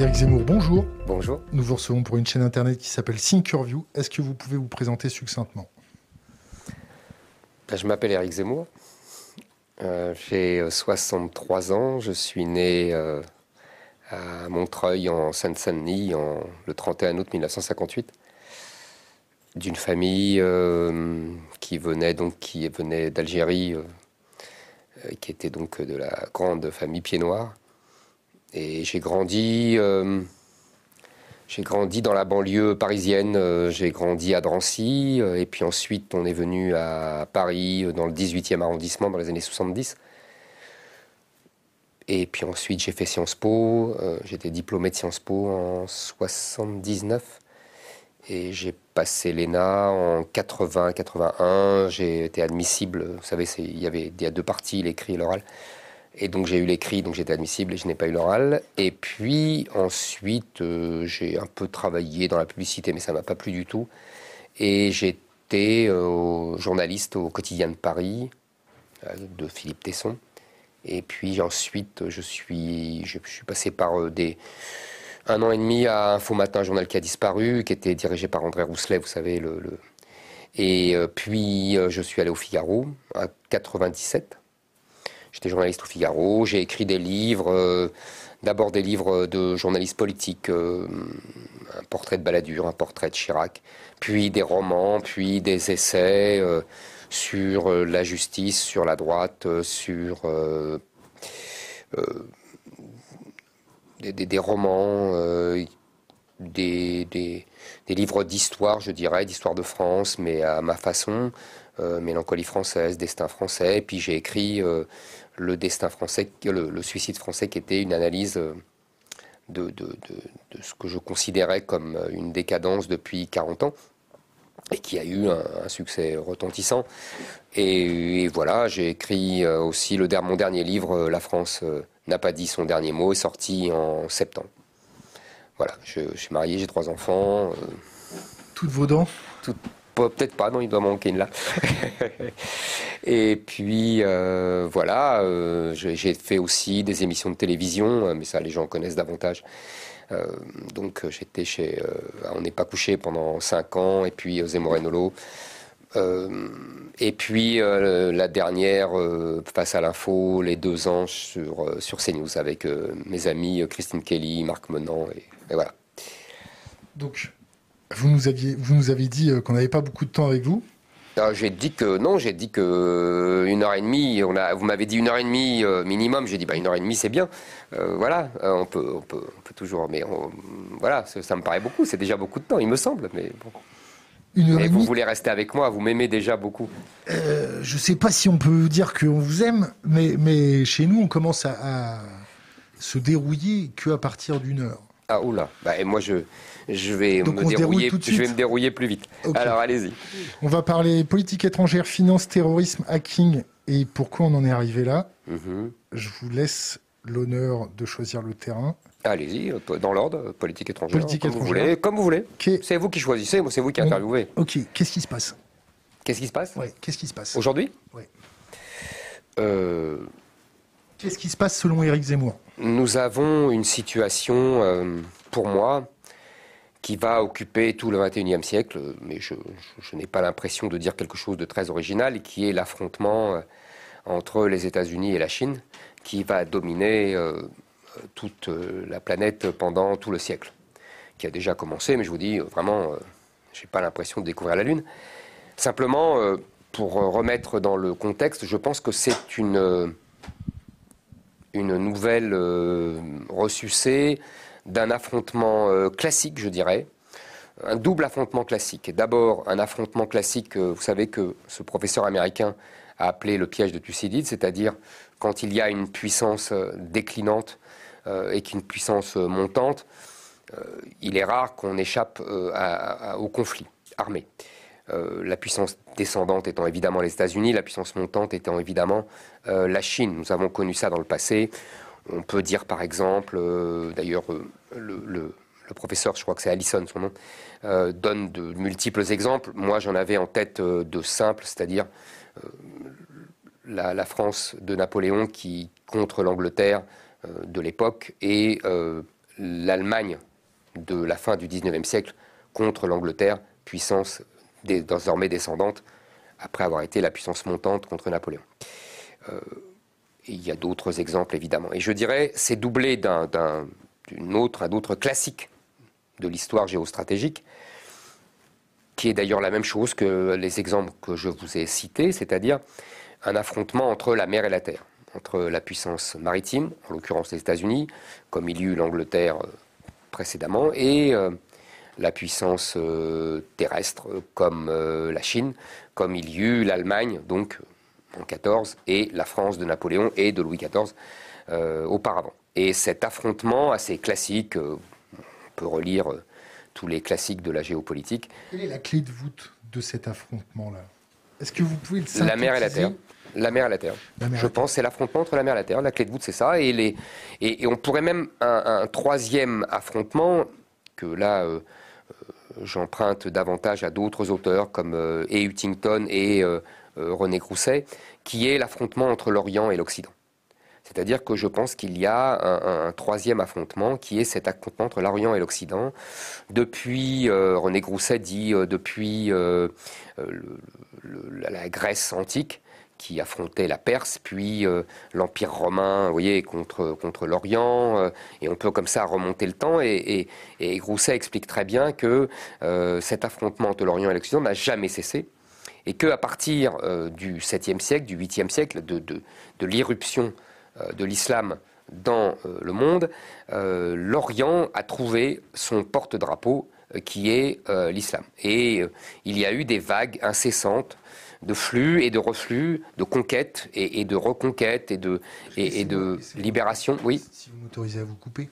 Eric Zemmour, bonjour. Bonjour. Nous vous recevons pour une chaîne internet qui s'appelle Thinkerview. Est-ce que vous pouvez vous présenter succinctement? Ben, Je m'appelle Eric Zemmour. Euh, j'ai 63 ans. Je suis né euh, à Montreuil en Seine-Saint-Denis en, le 31 août 1958 d'une famille euh, qui venait donc qui venait d'Algérie, qui était donc de la grande famille Pied Noir. Et j'ai grandi, euh, j'ai grandi dans la banlieue parisienne. Euh, j'ai grandi à Drancy. Euh, et puis ensuite, on est venu à Paris, dans le 18e arrondissement, dans les années 70. Et puis ensuite, j'ai fait Sciences Po. J'étais diplômé de Sciences Po en 79. Et j'ai passé l'ENA en 80-81. J'ai été admissible. Vous savez, il y avait il y a deux parties, l'écrit et l'oral. Et donc j'ai eu l'écrit, donc j'étais admissible et je n'ai pas eu l'oral. Et puis ensuite, euh, j'ai un peu travaillé dans la publicité, mais ça m'a pas plu du tout. Et j'étais euh, journaliste au quotidien de Paris euh, de Philippe Tesson. Et puis ensuite, je suis, passé par un an et demi à Info Matin, journal qui a disparu, qui était dirigé par André Rousselet, vous savez le... Et puis je suis allé au Figaro à 97 J'étais journaliste au Figaro, j'ai écrit des livres, euh, d'abord des livres de journalistes politiques, euh, un portrait de Balladur, un portrait de Chirac, puis des romans, puis des essais euh, sur la justice, sur la droite, sur des, romans, des, des, livres d'histoire, je dirais, d'histoire de France, mais à ma façon. Mélancolie française, Destin français. Puis j'ai écrit le destin français, le, suicide français, qui était une analyse euh, de, ce que je considérais comme euh, une décadence depuis 40 ans et qui a eu un, succès retentissant. Et, voilà, j'ai écrit euh, aussi le, mon dernier livre, La France n'a pas dit son dernier mot, sorti en septembre. Voilà, je, suis marié, j'ai trois enfants. Toutes vos dents? Peut-être pas, non, il doit manquer une là. et puis euh, voilà, euh, j'ai fait aussi des émissions de télévision, euh, mais ça les gens connaissent davantage. donc j'étais chez On n'est pas couché pendant 5 ans, et puis Zemmour Nolo. et puis la dernière, face à l'info, les deux ans sur, sur CNews avec mes amis Christine Kelly, Marc Menant, et, et voilà. Donc vous nous, aviez, vous nous avez dit euh, qu'on n'avait pas beaucoup de temps avec vous. J'ai dit que non, j'ai dit que euh, une heure et demie. On a, vous m'avez dit une heure et demie euh, minimum. J'ai dit bah une heure et demie c'est bien. voilà, on peut, on peut, on peut toujours. Mais voilà, ça, me paraît beaucoup. C'est déjà beaucoup de temps, il me semble. Mais bon. Une vous voulez rester avec moi, vous m'aimez déjà beaucoup. Je je sais pas si on peut dire qu'on vous aime, mais, mais chez nous, on commence à, à se dérouiller qu'à partir d'une heure. Ah oula, bah, et moi je, je vais me dérouiller, je vais me dérouiller plus vite. Alors allez-y. On va parler politique étrangère, finance, terrorisme, hacking et pourquoi on en est arrivé là. Mhm. Je vous laisse l'honneur de choisir le terrain. Allez-y, dans l'ordre, politique étrangère, politique comme, Vous voulez, comme vous voulez. C'est vous qui choisissez, c'est vous qui interviewez. Ok, qu'est-ce qui se passe? Qu'est-ce qui se passe? Oui, qu'est-ce qui se passe? Aujourd'hui? Oui. Euh, qu'est-ce qui se passe selon Éric Zemmour? Nous avons une situation, euh, pour moi, qui va occuper tout le XXIe siècle, mais je, n'ai pas l'impression de dire quelque chose de très original, qui est l'affrontement euh, entre les États-Unis et la Chine, qui va dominer euh, toute euh, la planète pendant tout le siècle, qui a déjà commencé, mais je vous dis vraiment, je n'ai pas l'impression de découvrir la Lune. Simplement, pour remettre dans le contexte, je pense que c'est une, une nouvelle ressucée d'un affrontement euh, classique, je dirais, un double affrontement classique. D'abord, un affrontement classique, euh, vous savez que ce professeur américain a appelé le piège de Thucydide, c'est-à-dire quand il y a une puissance euh, déclinante et qu'une puissance montante, il est rare qu'on échappe au conflit armé. La puissance descendante étant évidemment les États-Unis, la puissance montante étant évidemment la Chine. Nous avons connu ça dans le passé. On peut dire par exemple, euh, d'ailleurs euh, le, professeur, je crois que c'est Allison son nom, euh, donne de multiples exemples. Moi j'en avais en tête de simples, c'est-à-dire la, France de Napoléon qui contre l'Angleterre de l'époque et l'Allemagne de la fin du 19e siècle contre l'Angleterre, puissance désormais descendante, après avoir été la puissance montante contre Napoléon. Euh, il y a d'autres exemples, évidemment. Et je dirais, c'est doublé d'un autre, un autre classique de l'histoire géostratégique, qui est d'ailleurs la même chose que les exemples que je vous ai cités, c'est-à-dire un affrontement entre la mer et la terre, entre la puissance maritime, en l'occurrence les États-Unis, comme il y eut l'Angleterre euh, précédemment, et euh, la puissance euh, terrestre, comme la Chine, comme il y eut l'Allemagne, donc en 14, et la France de Napoléon et de Louis XIV auparavant. Et cet affrontement assez classique, on peut relire tous les classiques de la géopolitique. Quelle est la clé de voûte de cet affrontement-là? Est-ce que vous pouvez le La mer et la terre. La mer et la terre. je pense c'est l'affrontement entre la mer et la terre. La clé de voûte, c'est ça. Et, les, et, on pourrait même un, troisième affrontement que là. Euh, euh, j'emprunte davantage à d'autres auteurs comme euh, E. Huntington et René Grousset, qui est l'affrontement entre l'Orient et l'Occident. C'est-à-dire que je pense qu'il y a un, troisième affrontement qui est cet affrontement entre l'Orient et l'Occident. Depuis, René Grousset dit, depuis la Grèce antique, qui affrontait la Perse, puis euh, l'Empire romain, vous voyez, contre, contre l'Orient, euh, et on peut comme ça remonter le temps, et, et, Grousset explique très bien que euh, cet affrontement entre l'Orient et l'Occident n'a jamais cessé, et qu'à partir du 7e siècle, du 8e siècle, de, de, de l'irruption de l'islam dans le monde, l'Orient a trouvé son porte-drapeau qui est l'islam. Et il y a eu des vagues incessantes de flux et de reflux, de conquête et, de reconquête et de, et, de libération. Oui. Si vous m'autorisez à vous couper.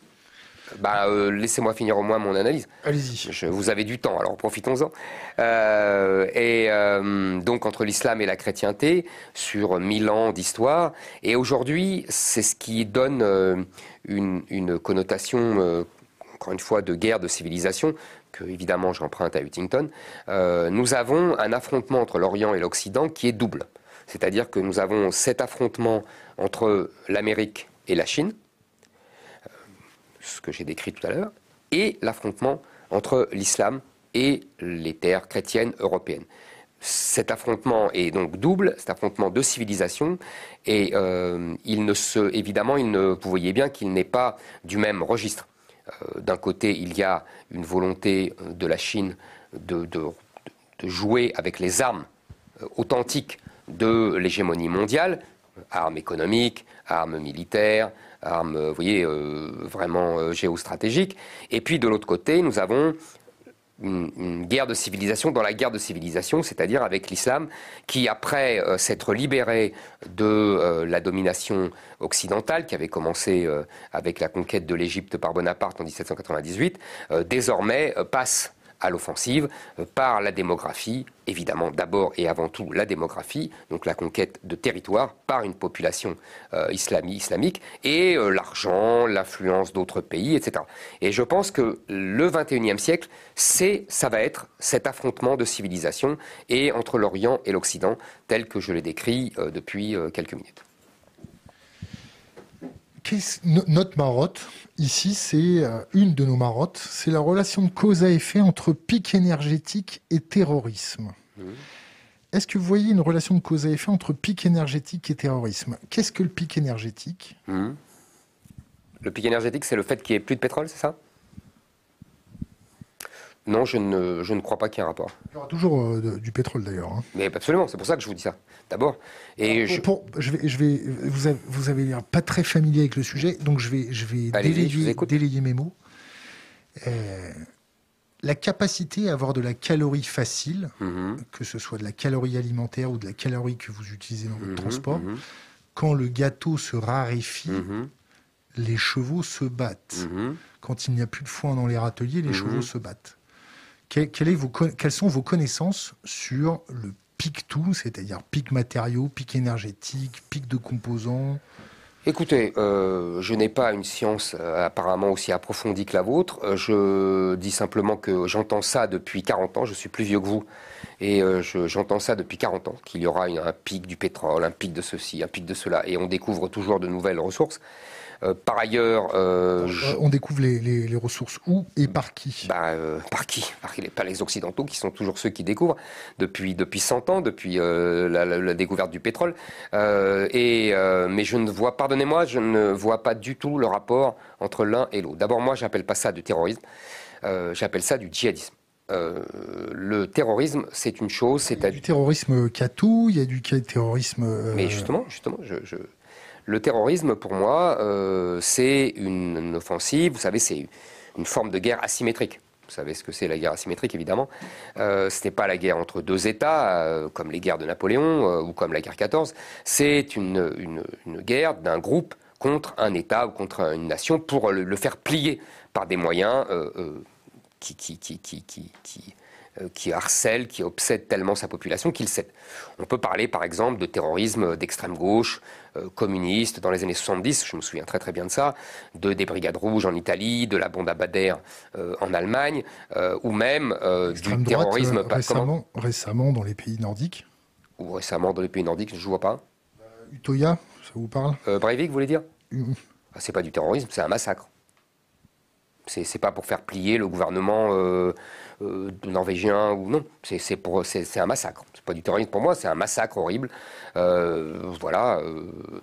Bah, euh, laissez-moi finir au moins mon analyse. Allez-y. Vous avez du temps, alors profitons-en. Euh, et euh, donc entre l'islam et la chrétienté, sur mille ans d'histoire, et aujourd'hui, c'est ce qui donne une, une, connotation, encore une fois, de guerre de civilisation évidemment j'emprunte à Huntington, euh, nous avons un affrontement entre l'Orient et l'Occident qui est double. C'est-à-dire que nous avons cet affrontement entre l'Amérique et la Chine, euh, ce que j'ai décrit tout à l'heure, et l'affrontement entre l'islam et les terres chrétiennes européennes. Cet affrontement est donc double, cet affrontement de civilisation, et euh, il ne se, évidemment, il ne, vous voyez bien qu'il n'est pas du même registre. Euh, d'un côté, il y a une volonté euh, de la Chine de, jouer avec les armes euh, authentiques de l'hégémonie mondiale, armes économiques, armes militaires, armes, vous vraiment géostratégiques. Et puis de l'autre côté, nous avons une, guerre de civilisation dans la guerre de civilisation, c'est-à-dire avec l'islam, qui après euh, s'être libéré de euh, la domination occidentale, qui avait commencé euh, avec la conquête de l'Égypte par Bonaparte en 1798, désormais passe à l'offensive euh, par la démographie, évidemment d'abord et avant tout la démographie, donc la conquête de territoire par une population euh, islamique, et euh, l'argent, l'influence d'autres pays, etc. Et je pense que le XXIe siècle, c'est, ça va être cet affrontement de civilisation et entre l'Orient et l'Occident, tel que je l'ai décrit depuis quelques minutes. Notre marotte, ici, c'est euh, une de nos marottes, c'est la relation de cause à effet entre pic énergétique et terrorisme. Mmh. Est-ce que vous voyez une relation de cause à effet entre pic énergétique et terrorisme? Qu'est-ce que le pic énergétique? Mmh. Le pic énergétique, c'est le fait qu'il n'y ait plus de pétrole, c'est ça? Non, je ne, je ne crois pas qu'il y ait un rapport. Il y aura toujours euh, du pétrole d'ailleurs. Hein. Mais absolument, c'est pour ça que je vous dis ça. D'abord. Et je... je... vais, je vais, vous avez, vous avez l'air pas très familier avec le sujet, donc je vais, je vais délayer, mes mots. Euh, la capacité à avoir de la calorie facile, mm-hmm. que ce soit de la calorie alimentaire ou de la calorie que vous utilisez dans votre mm-hmm, transport, mm-hmm. quand le gâteau se raréfie, les chevaux se battent. Quand il n'y a plus de foin dans les râteliers, les chevaux se battent quelles sont vos connaissances sur le pic tout, c'est-à-dire pic matériaux, pic énergétique, pic de composants? Écoutez, euh, je n'ai pas une science euh, apparemment aussi approfondie que la vôtre. Euh, je dis simplement que j'entends ça depuis 40 ans. Je suis plus vieux que vous. Et j'entends ça depuis 40 ans, qu'il y aura un pic du pétrole, un pic de ceci, un pic de cela. Et on découvre toujours de nouvelles ressources. Par ailleurs, on découvre les, ressources où et par qui? Bah, Par qui? Par les Occidentaux qui sont toujours ceux qui découvrent depuis depuis 100 ans, depuis la, découverte du pétrole. et mais je ne vois, pardonnez-moi, je ne vois pas du tout le rapport entre l'un et l'autre. D'abord, moi, j'appelle pas ça du terrorisme. j'appelle ça du djihadisme. Euh, le terrorisme, c'est une chose. C'est il y a du terrorisme tout, il y a du terrorisme. Euh, Mais justement, justement, je, le terrorisme, pour moi, euh, c'est une, offensive. Vous savez, c'est une forme de guerre asymétrique. Vous savez ce que c'est la guerre asymétrique, évidemment. ce n'est pas la guerre entre deux États, comme les guerres de Napoléon ou comme la guerre 14. C'est une, une, guerre d'un groupe contre un État ou contre une nation pour le, le faire plier par des moyens qui, qui, qui, qui, qui, euh, qui harcèle, qui obsède tellement sa population qu'il cède. On peut parler par exemple de terrorisme d'extrême gauche, euh, communiste dans les années 70, je me souviens très très bien de ça, de des brigades rouges en Italie, de la bande Bader euh, en Allemagne, ou même du terrorisme... récemment, récemment dans les pays nordiques Ou récemment dans les pays nordiques, je ne vois pas. Utoya, ça vous parle? Breivik, vous voulez dire? Ah, C'est pas du terrorisme, c'est un massacre. C'est pas pour faire plier le gouvernement euh, euh, norvégien ou non. C'est un massacre. C'est pas du terrorisme pour moi, c'est un massacre horrible. Euh, voilà.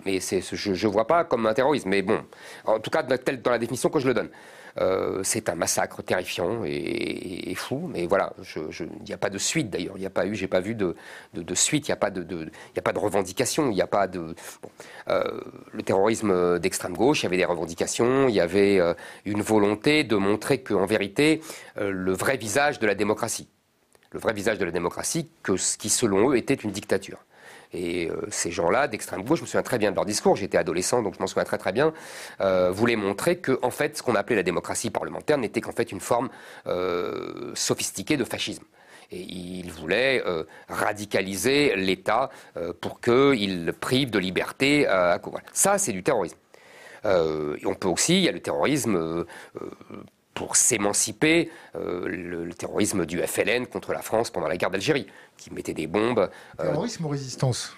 mais je ne vois pas comme un terrorisme. Mais bon, en tout cas dans la définition que je le donne. Euh, c'est un massacre terrifiant et, fou. Mais voilà, il n'y a pas de suite d'ailleurs. Il n'y a pas eu, j'ai pas vu de, suite. Il n'y a pas de, de revendication. Il n'y a pas de. Euh, le terrorisme d'extrême gauche, il y avait des revendications. Il y avait euh, une volonté de montrer qu'en vérité, le vrai visage de la démocratie, le vrai visage de la démocratie, que ce qui selon eux était une dictature. Et euh, ces gens-là, d'extrême gauche, je me souviens très bien de leur discours, j'étais adolescent, donc je m'en souviens très très bien, euh, voulaient montrer que, en fait, ce qu'on appelait la démocratie parlementaire n'était qu'en fait une forme euh, sophistiquée de fascisme. Et ils voulaient radicaliser l'État pour qu'il prive de liberté à Ça, c'est du terrorisme. on peut aussi, il y a le terrorisme pour s'émanciper, euh, le, terrorisme du FLN contre la France pendant la guerre d'Algérie, qui mettait des bombes. Euh, terrorisme ou résistance?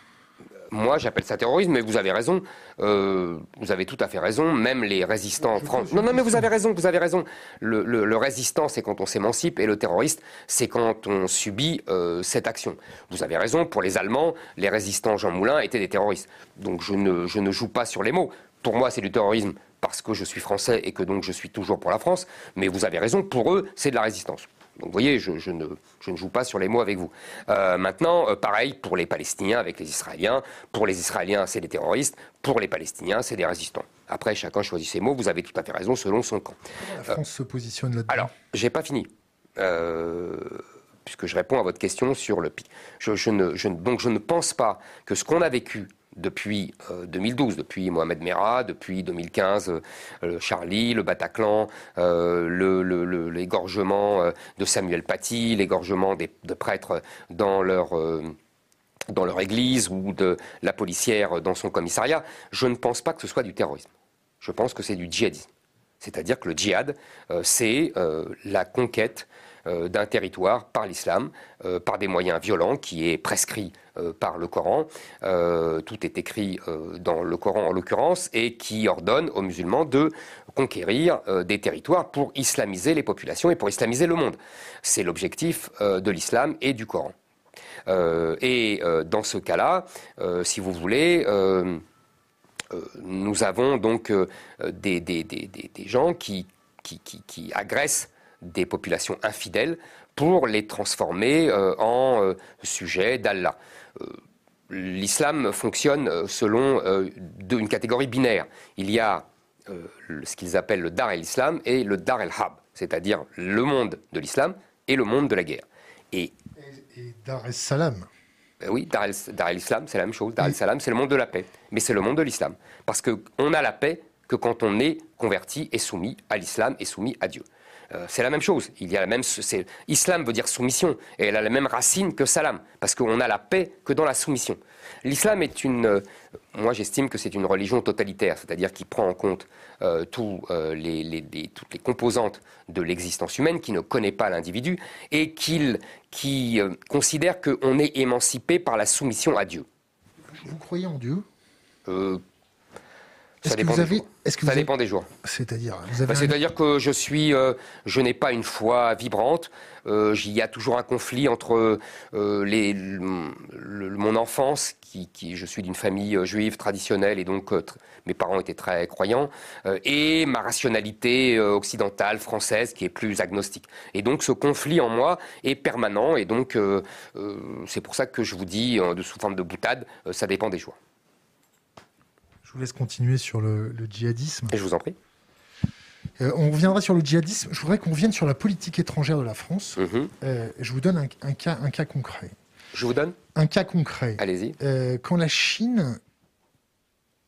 Moi, j'appelle ça terrorisme, mais vous avez raison. Euh, vous avez tout à fait raison. Même les résistants en France. Non, non, mais vous avez raison. Vous avez raison. Le, résistant, c'est quand on s'émancipe, et le terroriste, c'est quand on subit cette action. Vous avez raison. Pour les Allemands, les résistants Jean Moulin étaient des terroristes. Donc je ne, je ne joue pas sur les mots. Pour moi, c'est du terrorisme parce que je suis français et que donc je suis toujours pour la France, mais vous avez raison, pour eux, c'est de la résistance. Donc vous voyez, je, ne, je, ne, joue pas sur les mots avec vous. Euh, maintenant, euh, pareil pour les Palestiniens avec les Israéliens. Pour les Israéliens, c'est des terroristes. Pour les Palestiniens, c'est des résistants. Après, chacun choisit ses mots. Vous avez tout à fait raison selon son camp. La France se positionne là-dedans. Alors, j'ai pas fini. Euh, puisque je réponds à votre question sur le pic. Je, ne, donc je ne pense pas que ce qu'on a vécu depuis 2012, euh, depuis Mohamed Merah, depuis 2015, euh, Charlie, le Bataclan, euh, l'égorgement de Samuel Paty, l'égorgement de prêtres dans leur dans leur église ou de la policière dans son commissariat, je ne pense pas que ce soit du terrorisme. Je pense que c'est du djihadisme. C'est-à-dire que le djihad, c'est la conquête euh, d'un territoire par l'islam, euh, par des moyens violents, qui est prescrit euh, par le Coran. tout est écrit dans le Coran en l'occurrence, et qui ordonne aux musulmans de conquérir des territoires pour islamiser les populations et pour islamiser le monde. C'est l'objectif de l'islam et du Coran. et dans ce cas-là, si vous voulez, nous avons donc des, gens qui, qui agressent des populations infidèles pour les transformer euh, en euh, sujets d'Allah. Euh, l'islam fonctionne selon une catégorie binaire. Il y a ce qu'ils appellent le Dar el-Islam et le Dar el-Hab, c'est-à-dire le monde de l'islam et le monde de la guerre. Et, Dar el-Salam oui, Dar el-Islam, c'est la même chose. Dar el-Salam, c'est le monde de la paix. Mais c'est le monde de l'islam. Parce qu'on a la paix que quand on est converti et soumis à l'islam et soumis à Dieu. Euh, c'est la même chose. Il y a la même, islam veut dire soumission, et elle a la même racine que salam, parce qu'on a la paix que dans la soumission. L'islam est une, euh, moi j'estime que c'est une religion totalitaire, c'est-à-dire qui prend en compte euh, les, toutes les composantes de l'existence humaine, qui ne connaît pas l'individu, et qui considère qu'on est émancipé par la soumission à Dieu. Vous croyez en Dieu? Ça, dépend, des jours. ça dépend des jours. C'est-à-dire bah, C'est-à-dire que je suis, euh, je n'ai pas une foi vibrante. Euh, il y a toujours un conflit entre euh, les, mon enfance, qui, qui je suis d'une famille juive traditionnelle et donc mes parents étaient très croyants, et ma rationalité occidentale, française, qui est plus agnostique. Et donc ce conflit en moi est permanent, et donc c'est pour ça que je vous dis, de sous forme de boutade, ça dépend des jours. Je vous laisse continuer sur le, djihadisme. Et je vous en prie. Euh, on reviendra sur le djihadisme. Je voudrais qu'on revienne sur la politique étrangère de la France. Mhm. Euh, je vous donne un, cas, un cas concret. Je vous donne Un cas concret. Allez-y. Euh, quand la Chine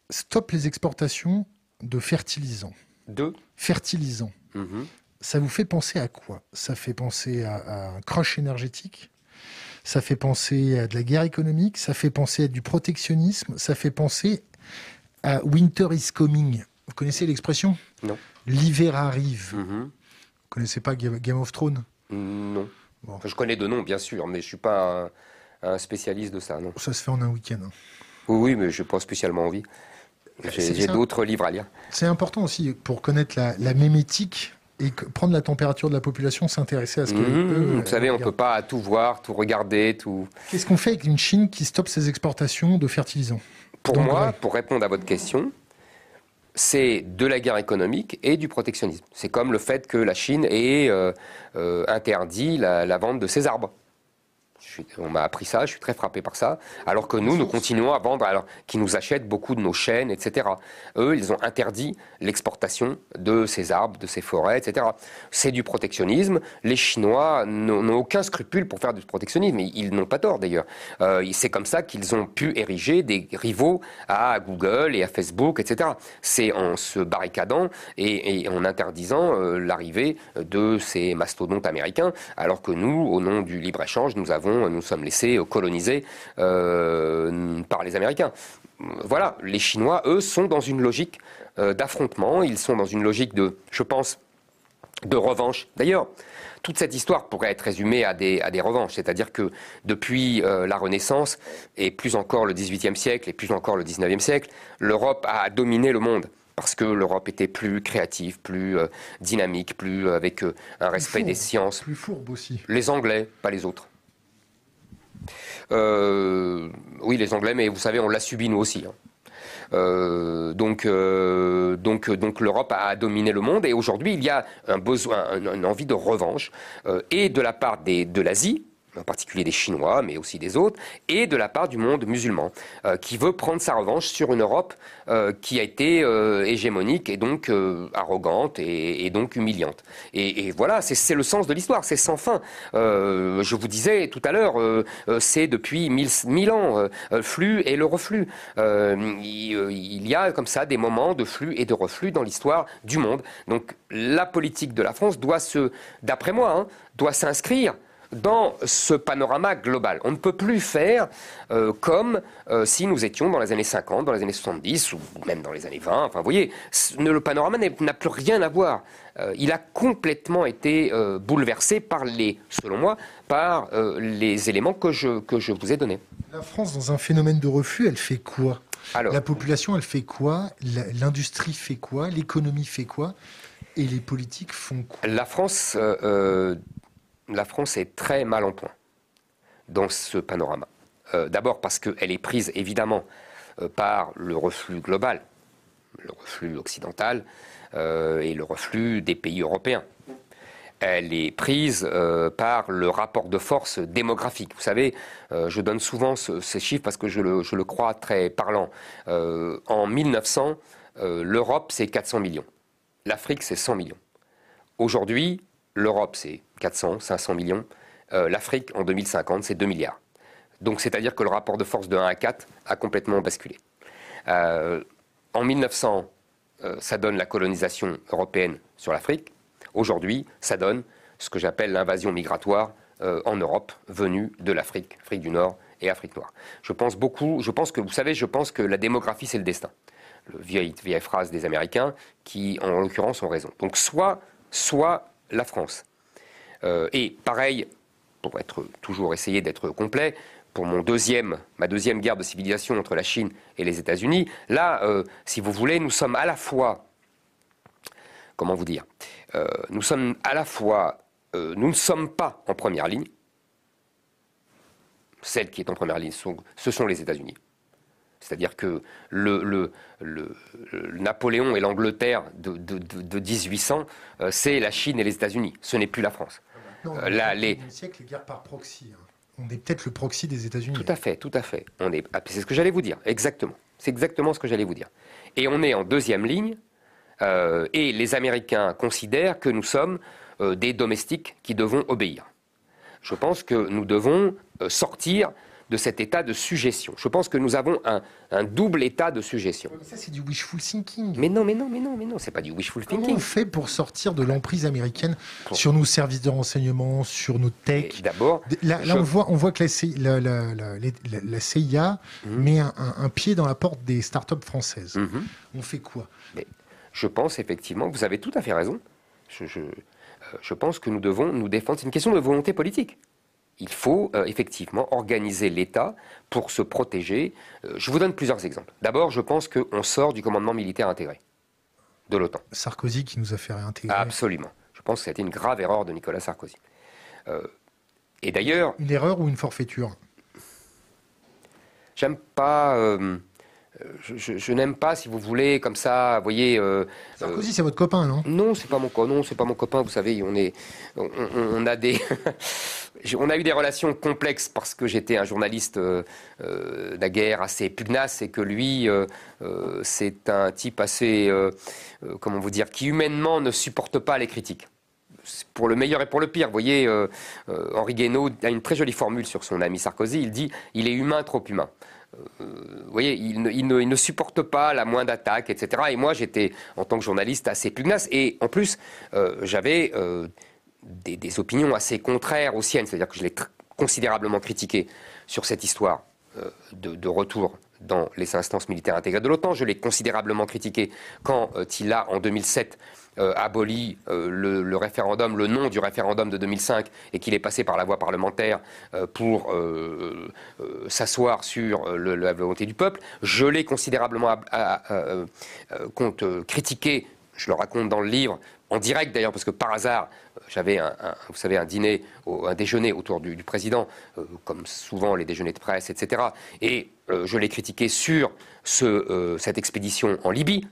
stoppe les exportations de fertilisants. De Fertilisants. Mhm. Ça vous fait penser à quoi? Ça fait penser à, à un crush énergétique? Ça fait penser à de la guerre économique, ça fait penser à du protectionnisme, ça fait penser Winter is coming. Vous connaissez l'expression Non. L'hiver arrive. Mhm. Vous connaissez pas Game of Thrones Non. je connais de nom, bien sûr, mais je suis pas un, spécialiste de ça, non. Ça se fait en un week-end. Hein. Oui, mais je n'ai pas spécialement envie. J'ai d'autres livres à lire. C'est important aussi pour connaître la, la mémétique et prendre la température de la population, s'intéresser à ce que. Mhm. vous savez, on ne peut pas tout voir, tout regarder, tout. Qu'est-ce qu'on fait avec une Chine qui stoppe ses exportations de fertilisants? Pour moi, pour répondre à votre question, c'est de la guerre économique et du protectionnisme. C'est comme le fait que la Chine ait euh, euh, interdit la, vente de ses arbres on m'a appris ça, je suis très frappé par ça. Alors que nous, nous continuons à vendre, alors qu'ils nous achètent beaucoup de nos chaînes, etc. Eux, ils ont interdit l'exportation de ces arbres, de ces forêts, etc. C'est du protectionnisme. Les Chinois n'ont aucun scrupule pour faire du protectionnisme. Ils n'ont pas tort d'ailleurs. Euh, c'est comme ça qu'ils ont pu ériger des rivaux à Google et à Facebook, etc. C'est en se barricadant et, en interdisant euh, l'arrivée de ces mastodontes américains, alors que nous, au nom du libre-échange, nous avons nous sommes laissés coloniser euh, par les Américains. Voilà, les Chinois, eux, sont dans une logique euh, d'affrontement, ils sont dans une logique de, je pense, de revanche. D'ailleurs, toute cette histoire pourrait être résumée à des, à des revanches, c'est-à-dire que depuis euh, la Renaissance, et plus encore le XVIIIe siècle, et plus encore le XIXe siècle, l'Europe a dominé le monde parce que l'Europe était plus créative, plus dynamique, plus avec un respect des sciences. Plus fourbe aussi. Les Anglais, pas les autres. Euh, oui, les Anglais, mais vous savez, on l'a subi nous aussi. Hein. Euh, donc, euh, donc, l'Europe a dominé le monde et aujourd'hui il y a un besoin, une envie de revanche et de la part de l'Asie, en particulier des Chinois, mais aussi des autres, et de la part du monde musulman, euh, qui veut prendre sa revanche sur une Europe euh, qui a été euh, hégémonique et donc arrogante et, donc humiliante. Et, voilà, c'est le sens de l'histoire, c'est sans fin. je vous disais tout à l'heure, c'est depuis mille, ans, flux et le reflux. Il, y a comme ça des moments de flux et de reflux dans l'histoire du monde. Donc la politique de la France doit se, d'après moi, hein, doit s'inscrire dans ce panorama global. On ne peut plus faire euh, comme euh, si nous étions dans les années 50, dans les années 70 ou même dans les années 20. Enfin, vous voyez, le panorama n'a plus rien à voir. Euh, il a complètement été bouleversé par les, selon moi, par les éléments que je, que je vous ai donnés. La France, dans un phénomène de refus, elle fait quoi? La population, elle fait quoi? L'industrie fait quoi? L'économie fait quoi? Et les politiques font quoi? La France la France est très mal en point dans ce panorama. Euh, d'abord parce qu'elle est prise évidemment euh, par le reflux global, le reflux occidental euh, et le reflux des pays européens. Elle est prise par le rapport de force démographique. Vous savez, je donne souvent ces chiffres parce que je le, je le crois très parlant. en 1900, l'Europe, c'est 400 millions. L'Afrique, c'est 100 millions. Aujourd'hui, L'Europe, c'est 400, 500 millions. Euh, L'Afrique, en 2050, c'est 2 milliards. Donc, c'est-à-dire que le rapport de force de 1 à 4 a complètement basculé. Euh, en 1900, euh, ça donne la colonisation européenne sur l'Afrique. Aujourd'hui, ça donne ce que j'appelle l'invasion migratoire en Europe, venue de l'Afrique, Afrique du Nord et Afrique noire. Je pense beaucoup, je pense que, vous savez, je pense que la démographie, c'est le destin. Le vieille, vieille phrase des Américains qui, en l'occurrence, ont raison. Donc, soit, soit la France. Euh, et pareil, pour être toujours essayer d'être complet, pour mon deuxième, ma deuxième guerre de civilisation entre la Chine et les États-Unis. Là, euh, si vous voulez, nous sommes à la fois, comment vous dire, euh, nous sommes à la fois, nous ne sommes pas en première ligne. Celle qui est en première ligne, ce sont les États-Unis. C'est-à-dire que le, Napoléon et l'Angleterre de, de, 1800, c'est la Chine et les États-Unis. Ce n'est plus la France. Non, là, les... siècle, guerre par proxy. Hein on est peut-être le proxy des États-Unis. Tout à fait, tout à fait. On est, ah, c'est ce que j'allais vous dire, exactement. C'est exactement ce que j'allais vous dire. Et on est en deuxième ligne, euh, et les Américains considèrent que nous sommes euh, des domestiques qui devons obéir. Je pense que nous devons euh, sortir de cet état de suggestion. Je pense que nous avons un, double état de suggestion. ça, c'est du wishful thinking. Mais non, mais non, mais non, mais non, c'est pas du wishful thinking. Comment on fait pour sortir de l'emprise américaine sur nos services de renseignement, sur nos tech D'abord, là, on voit, on voit que la, CIA, la, CIA mhm. met un, pied dans la porte des startups françaises. Mhm. On fait quoi? Je pense effectivement, vous avez tout à fait raison. Je, je, euh, je pense que nous devons nous défendre. C'est une question de volonté politique il faut euh, effectivement organiser l'État pour se protéger. Euh, je vous donne plusieurs exemples. D'abord, je pense qu'on sort du commandement militaire intégré de l'OTAN. Sarkozy qui nous a fait réintégrer. Absolument. Je pense que c'était une grave erreur de Nicolas Sarkozy. Euh, et d'ailleurs. Une erreur ou une forfaiture? J'aime pas je, n'aime pas, si vous voulez, comme ça, vous voyez. Euh, Sarkozy, c'est votre copain, non? Non, c'est pas mon non, c'est pas mon copain. Vous savez, on est, on, a des, on a eu des relations complexes parce que j'étais un journaliste euh, euh guerre assez pugnace et que lui, euh, c'est un type assez, comment vous dire, qui humainement ne supporte pas les critiques pour le meilleur et pour le pire. Vous voyez, Henri Guénaud a une très jolie formule sur son ami Sarkozy. Il dit il est humain, trop humain. Euh, vous voyez, il ne, supporte pas la moindre attaque, etc. Et moi, j'étais, en tant que journaliste, assez pugnace. Et en plus, euh, j'avais euh, des, opinions assez contraires aux siennes. C'est-à-dire que je l'ai considérablement critiqué sur cette histoire de, de, retour dans les instances militaires intégrées de l'OTAN. Je l'ai considérablement critiqué quand il a, en 2007, euh, abolit euh, le, référendum, le nom du référendum de 2005 et qu'il est passé par la voie parlementaire euh, pour s'asseoir sur la volonté du peuple, je l'ai considérablement critiqué, je le raconte dans le livre, en direct d'ailleurs, parce que par hasard, j'avais un, vous savez, un dîner, un déjeuner autour du, président, comme souvent les déjeuners de presse, etc. Et je l'ai critiqué sur ce, cette expédition en Libye,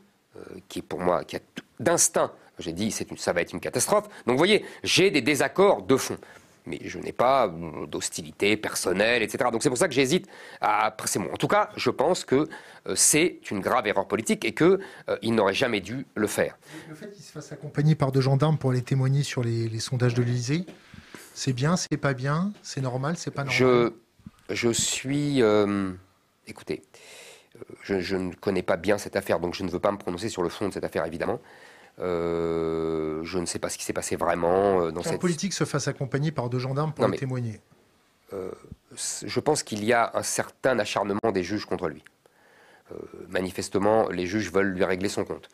qui pour moi, qui a d'instinct. J'ai dit, c'est ça va être une catastrophe. Donc vous voyez, j'ai des désaccords de fond. Mais je n'ai pas euh, d'hostilité personnelle, etc. Donc c'est pour ça que j'hésite à c'est En tout cas, je pense que euh, c'est une grave erreur politique et qu'il euh, n'aurait jamais dû le faire. Le fait qu'il se fasse accompagner par deux gendarmes pour aller témoigner sur les, sondages de l'Élysée, c'est bien, c'est pas bien, c'est normal, c'est pas normal? Je, je suis... écoutez, je, je, ne connais pas bien cette affaire, donc je ne veux pas me prononcer sur le fond de cette affaire, évidemment. Euh, je ne sais pas ce qui s'est passé vraiment euh, dans cette... politique se fasse accompagner par deux gendarmes pour témoigner. Euh, je pense qu'il y a un certain acharnement des juges contre lui. manifestement, les juges veulent lui régler son compte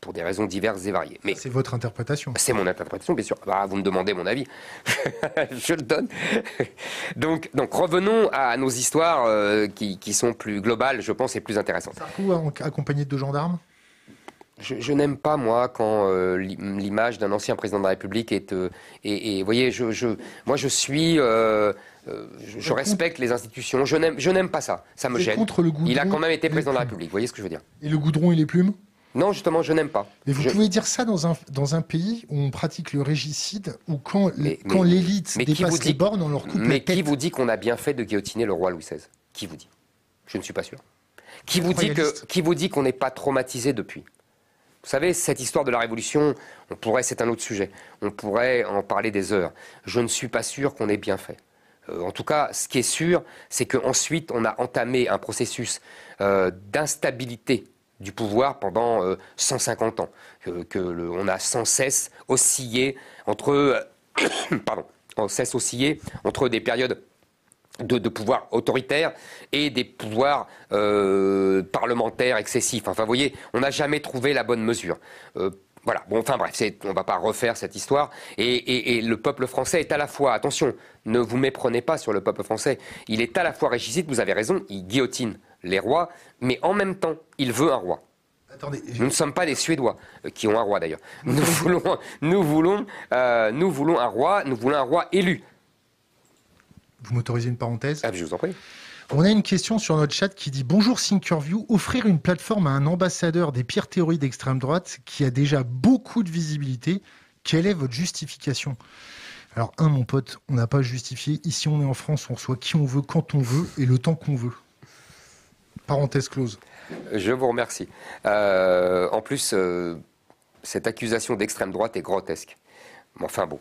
pour des raisons diverses et variées. Mais c'est votre interprétation. C'est mon interprétation, bien sûr. Bah, vous me demandez mon avis, je le donne. donc, donc revenons à nos histoires qui, qui, sont plus globales, je pense, et plus intéressantes. Vous accompagné de deux gendarmes? Je, n'aime pas, moi, quand euh, l'image d'un ancien président de la République est... Euh, et, vous voyez, je, moi, je suis... Euh, je, respecte les institutions. Je n'aime pas ça. Ça me gêne. Contre le il a quand même été président de la République. Vous voyez ce que je veux dire Et le goudron et les plumes? Non, justement, je n'aime pas. Mais vous pouvez dire ça dans un, dans un pays où on pratique le régicide, où quand, quand l'élite dépasse les bornes, on leur coupe Mais qui vous dit qu'on a bien fait de guillotiner le roi Louis XVI Qui vous dit? Je ne suis pas sûr. Qui vous, dit que, qui vous dit qu'on n'est pas traumatisé depuis? Vous savez, cette histoire de la Révolution, on pourrait, c'est un autre sujet, on pourrait en parler des heures. Je ne suis pas sûr qu'on ait bien fait. Euh, en tout cas, ce qui est sûr, c'est qu'ensuite, on a entamé un processus euh, d'instabilité du pouvoir pendant 150 euh, ans, que, on a sans cesse oscillé entre, pardon, sans cesse oscillé entre des périodes de, pouvoirs autoritaires et des pouvoirs euh, parlementaires excessifs. Enfin, vous voyez, on n'a jamais trouvé la bonne mesure. Euh, voilà. Bon, enfin bref, on ne va pas refaire cette histoire. Et, le peuple français est à la fois, attention, ne vous méprenez pas sur le peuple français. Il est à la fois régicide, vous avez raison, il guillotine les rois, mais en même temps, il veut un roi. Attendez, nous ne sommes pas des Suédois euh, qui ont un roi d'ailleurs. Nous voulons, nous voulons, euh, nous voulons un roi, nous voulons un roi élu. Vous m'autorisez une parenthèse ah, Je vous en prie. On a une question sur notre chat qui dit Bonjour Thinkerview, offrir une plateforme à un ambassadeur des pires théories d'extrême droite qui a déjà beaucoup de visibilité, quelle est votre justification? Alors, un, mon pote, on n'a pas justifié. Ici, on est en France, on reçoit qui on veut, quand on veut et le temps qu'on veut. Parenthèse close. Je vous remercie. Euh, en plus, euh, cette accusation d'extrême droite est grotesque. Enfin bon,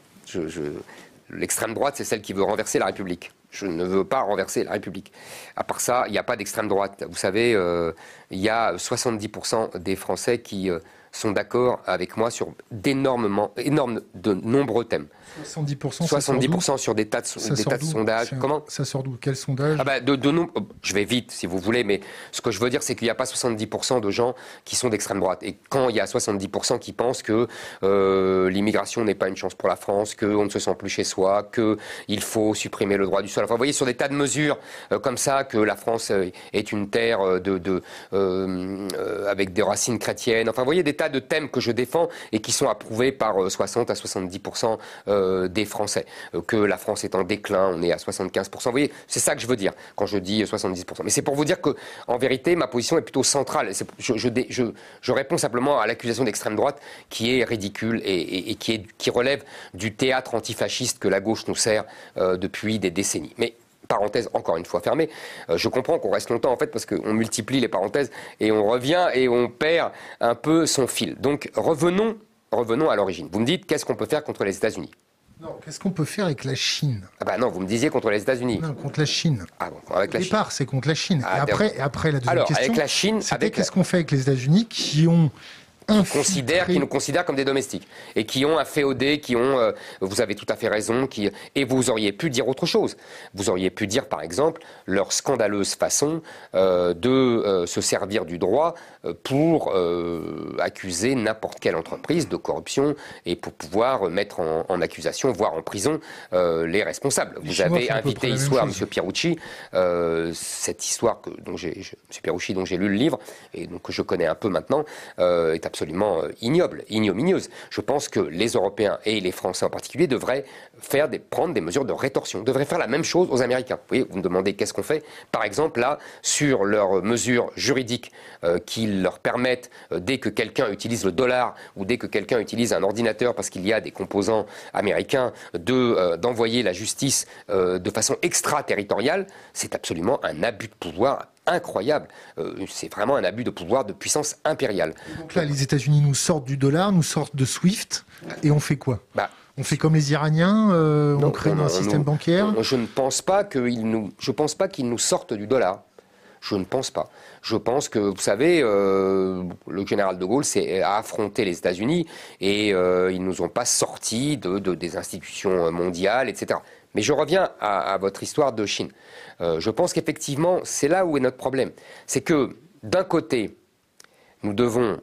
l'extrême droite, c'est celle qui veut renverser la République. Je ne veux pas renverser la République. À part ça, il n'y a pas d'extrême droite. Vous savez, euh, il y a 70% des Français qui euh, sont d'accord avec moi sur d'énormément, énormes, de nombreux thèmes. 70%, 70% sur des tas de, des tas de sondages. Comment Ça sort d'où Quel sondage ah bah de, de non, Je vais vite, si vous voulez, mais ce que je veux dire, c'est qu'il n'y a pas 70% de gens qui sont d'extrême droite. Et quand il y a 70% qui pensent que euh, l'immigration n'est pas une chance pour la France, qu'on ne se sent plus chez soi, qu'il faut supprimer le droit du sol. Enfin, vous voyez, sur des tas de mesures euh, comme ça, que la France euh, est une terre de, de avec des racines chrétiennes. Enfin, vous voyez, des tas de thèmes que je défends et qui sont approuvés par 60 à 70% euh, des Français. Euh, que la France est en déclin, on est à 75%. Vous voyez, c'est ça que je veux dire quand je dis 70%. Mais c'est pour vous dire que, en vérité, ma position est plutôt centrale. Je, réponds simplement à l'accusation d'extrême droite qui est ridicule et, qui, relève du théâtre antifasciste que la gauche nous sert euh, depuis des décennies. Mais parenthèse encore une fois fermée. je comprends qu'on reste longtemps en fait parce qu'on multiplie les parenthèses et on revient et on perd un peu son fil. Donc revenons, revenons à l'origine. Vous me dites qu'est-ce qu'on peut faire contre les États-Unis? Non, qu'est-ce qu'on peut faire avec la Chine? Ah bah non, vous me disiez contre les États-Unis. Non, contre la Chine. Ah bon, avec la Au départ, c'est contre la Chine. Ah, et après, après, la deuxième Alors, question, avec la Chine, avec qu'est-ce qu'on fait avec les États-Unis qui ont qui, nous considèrent comme des domestiques et qui ont un féodé, qui ont, euh, vous avez tout à fait raison, qui, et vous auriez pu dire autre chose. Vous auriez pu dire, par exemple, leur scandaleuse façon euh, de euh, se servir du droit pour accuser n'importe quelle entreprise de corruption et pour pouvoir mettre en, accusation, voire en prison, les responsables. vous avez invité histoire M. Pierucci, cette histoire que, dont j'ai, M. Pierucci, dont j'ai lu le livre et donc que je connais un peu maintenant, est absolument absolument euh, ignoble, ignominieuse. Je pense que les Européens et les Français en particulier devraient prendre des mesures de rétorsion, devraient faire la même chose aux Américains. Vous me demandez qu'est-ce qu'on fait Par exemple, là, sur leurs mesures juridiques euh, qui leur permettent, euh, dès que quelqu'un utilise le dollar ou dès que quelqu'un utilise un ordinateur parce qu'il y a des composants américains, de, d'envoyer la justice de façon extraterritoriale, c'est absolument un abus de pouvoir incroyable. Euh, c'est vraiment un abus de pouvoir de puissance impériale. Donc là, les États-Unis nous sortent du dollar, nous sortent de SWIFT, et on fait quoi? Bah, on fait comme les Iraniens, euh, on crée un système bancaire? Je ne pense pas qu'ils nous, je pense pas qu'ils nous sortent du dollar. Je ne pense pas. Je pense que, vous savez, euh, le général de Gaulle a affronté les États-Unis et euh, ils nous ont pas sortis de, des institutions mondiales, etc. Mais je reviens à, votre histoire de Chine. Euh, je pense qu'effectivement, c'est là où est notre problème. C'est que, d'un côté, nous devons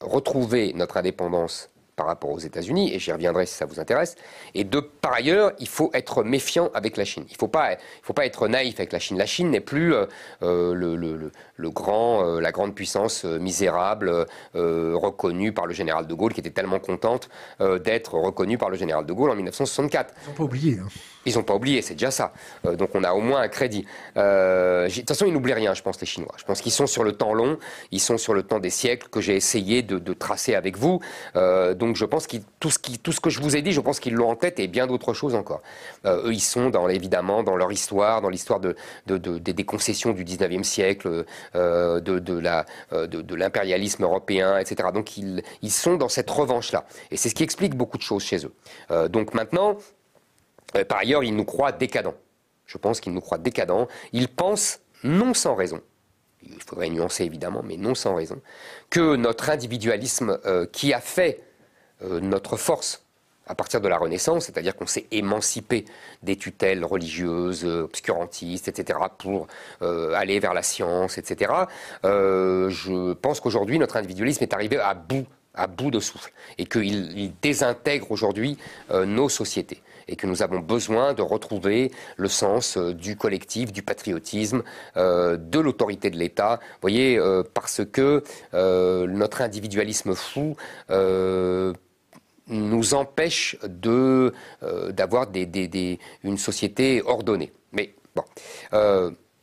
retrouver notre indépendance par rapport aux États-Unis, et j'y reviendrai si ça vous intéresse. Et de par ailleurs, il faut être méfiant avec la Chine. Il ne faut pas, être naïf avec la Chine. La Chine n'est plus euh, euh, le, grand, la grande puissance misérable reconnue par le général de Gaulle, qui était tellement contente d'être reconnue par le général de Gaulle en 1964. Ils pas oublié. Hein. Ils n'ont pas oublié, c'est déjà ça. Euh, donc on a au moins un crédit. Euh, de toute façon, ils n'oublient rien, je pense, les Chinois. Je pense qu'ils sont sur le temps long, ils sont sur le temps des siècles que j'ai essayé de, tracer avec vous. Euh, donc je pense que tout ce, tout ce que je vous ai dit, je pense qu'ils l'ont en tête et bien d'autres choses encore. eux, ils sont dans, évidemment dans leur histoire, dans l'histoire de, des concessions du 19e siècle, de, l'impérialisme européen, etc. Donc ils, sont dans cette revanche-là. Et c'est ce qui explique beaucoup de choses chez eux. donc maintenant, par ailleurs, il nous croit décadents. Je pense qu'il nous croit décadents. Il pense, non sans raison, il faudrait nuancer évidemment, mais non sans raison, que notre individualisme euh, qui a fait euh, notre force à partir de la Renaissance, c'est-à-dire qu'on s'est émancipé des tutelles religieuses, obscurantistes, etc., pour aller vers la science, etc. je pense qu'aujourd'hui, notre individualisme est arrivé à bout à bout de souffle et qu'il désintègre aujourd'hui euh, nos sociétés et que nous avons besoin de retrouver le sens euh, du collectif, du patriotisme, euh, de l'autorité de l'État. Vous voyez, parce que notre individualisme fou nous empêche de d'avoir des, une société ordonnée. Mais bon.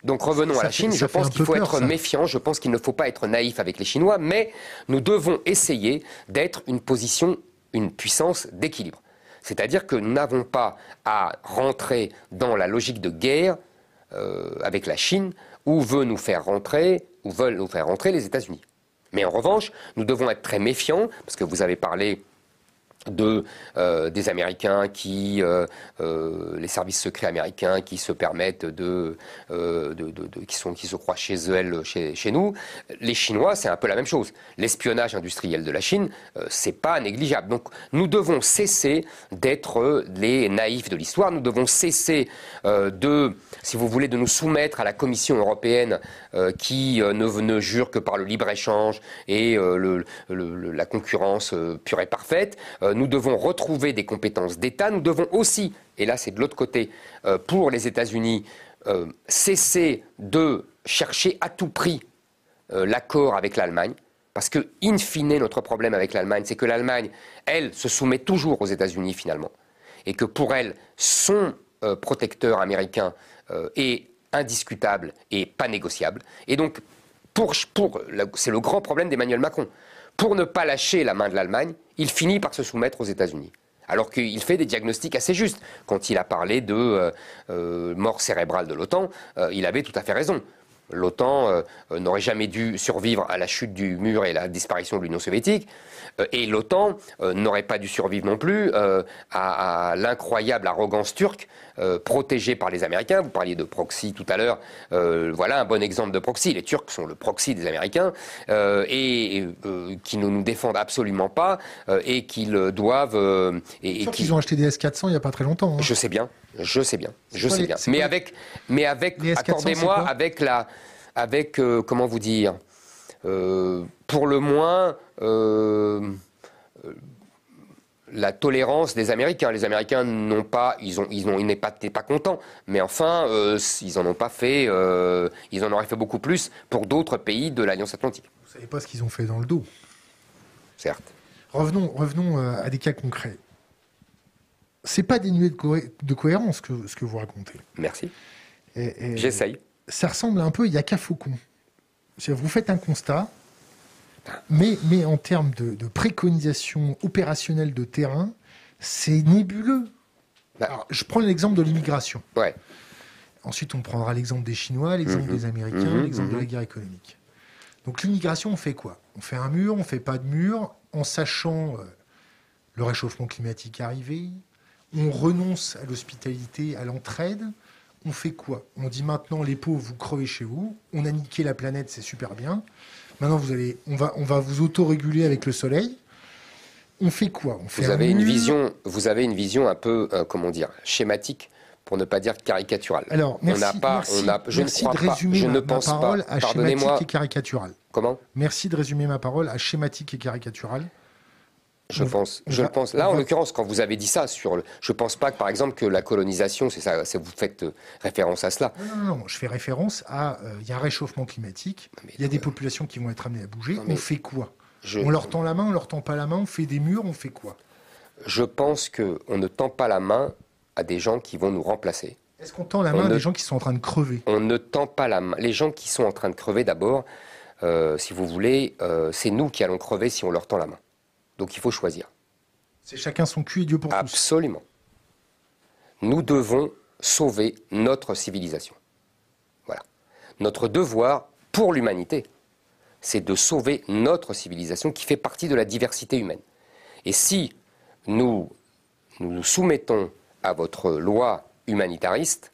Donc revenons à la Chine. je pense qu'il faut être méfiant. Je pense qu'il ne faut pas être naïf avec les Chinois, mais nous devons essayer d'être une position, une puissance d'équilibre. C'est-à-dire que nous n'avons pas à rentrer dans la logique de guerre euh, avec la Chine, où veut nous faire rentrer, ou veulent nous faire rentrer les États-Unis. Mais en revanche, nous devons être très méfiants, parce que vous avez parlé euh, des Américains qui euh, euh, les services secrets américains qui se permettent de, de, qui sont qui se croient chez eux chez, chez nous. Les Chinois c'est un peu la même chose. L'espionnage industriel de la Chine c'est pas négligeable. Donc nous devons cesser d'être les naïfs de l'histoire. Nous devons cesser de si vous voulez de nous soumettre à la Commission européenne qui ne, ne, jure que par le libre échange et le, la concurrence pure et parfaite nous devons retrouver des compétences d'État. Nous devons aussi, et là c'est de l'autre côté, euh, pour les États-Unis, euh, cesser de chercher à tout prix euh, l'accord avec l'Allemagne. Parce que, in fine, notre problème avec l'Allemagne, c'est que l'Allemagne, elle, se soumet toujours aux États-Unis finalement. Et que pour elle, son protecteur américain est indiscutable et pas négociable. Et donc, pour, pour, c'est le grand problème d'Emmanuel Macron. Pour ne pas lâcher la main de l'Allemagne, il finit par se soumettre aux États-Unis. Alors qu'il fait des diagnostics assez justes. Quand il a parlé de euh, euh, mort cérébrale de l'OTAN, euh, il avait tout à fait raison. L'OTAN n'aurait jamais dû survivre à la chute du mur et la disparition de l'Union soviétique. et l'OTAN n'aurait pas dû survivre non plus à l'incroyable arrogance turque euh, protégés par les Américains. Vous parliez de proxy tout à l'heure. Euh, voilà un bon exemple de proxy. Les Turcs sont le proxy des Américains euh, et qui ne nous défendent absolument pas et qu'ils doivent. et, qu'ils ont acheté des S400 il n'y a pas très longtemps. Hein. Je sais bien, je sais bien, je sais bien. Mais avec, mais avec, accordez-moi avec la, avec comment vous dire, pour le moins la tolérance des Américains. Les Américains n'ont pas, ils ont, ils ont, ils pas, pas contents, mais enfin, euh, ils en ont pas fait, euh, ils en auraient fait beaucoup plus pour d'autres pays de l'Alliance Atlantique. Vous savez pas ce qu'ils ont fait dans le dos. Certes. Revenons, revenons euh, à des cas concrets. C'est pas dénué de, de cohérence que, ce que vous racontez. Merci. J'essaye. Ça ressemble un peu, il y a qu'à Faucon. Vous faites un constat, mais, mais en termes de, préconisation opérationnelle de terrain, c'est nébuleux. Bah. je prends l'exemple de l'immigration. Ouais. Ensuite, on prendra l'exemple des Chinois, l'exemple mhm. des Américains, mhm. l'exemple de la mhm. guerre économique. Donc l'immigration, on fait quoi? On fait un mur, on fait pas de mur, en sachant euh, le réchauffement climatique arrivé, on renonce à l'hospitalité, à l'entraide. On fait quoi? On dit maintenant les pauvres, vous crevez chez vous, on a niqué la planète, c'est super bien. Maintenant, vous allez, on va, on va vous auto-réguler avec le soleil. On fait quoi? On fait vous, avez une vision, vous avez une vision un peu, euh, comment dire, schématique pour ne pas dire caricaturale. Alors, merci, on pas, on a, je ne crois de résumer pas, je ne pense parole pas, à schématique et caricatural. Comment? Merci de résumer ma parole à schématique et caricatural. Je pense, je pense. Là, en l'occurrence, quand vous avez dit ça, sur le, je pense pas que, par exemple, que la colonisation, c'est ça, vous faites euh, référence à cela. Non, non, non, je fais référence à, euh, il y a un réchauffement climatique, il y a des populations qui vont être amenées à bouger. on fait quoi? On leur tend la main, on leur tend pas la main, on fait des murs, on fait quoi? Je pense que on ne tend pas la main à des gens qui vont nous remplacer. Est-ce qu'on tend la main à des gens qui sont en train de crever? On ne tend pas la main. Les gens qui sont en train de crever, d'abord, euh, si vous voulez, c'est nous qui allons crever si on leur tend la main. Donc il faut choisir. C'est chacun son cul et Dieu pour tous. Absolument. Nous devons sauver notre civilisation. Voilà. Notre devoir pour l'humanité, c'est de sauver notre civilisation qui fait partie de la diversité humaine. Et si nous nous, nous soumettons à votre loi humanitariste,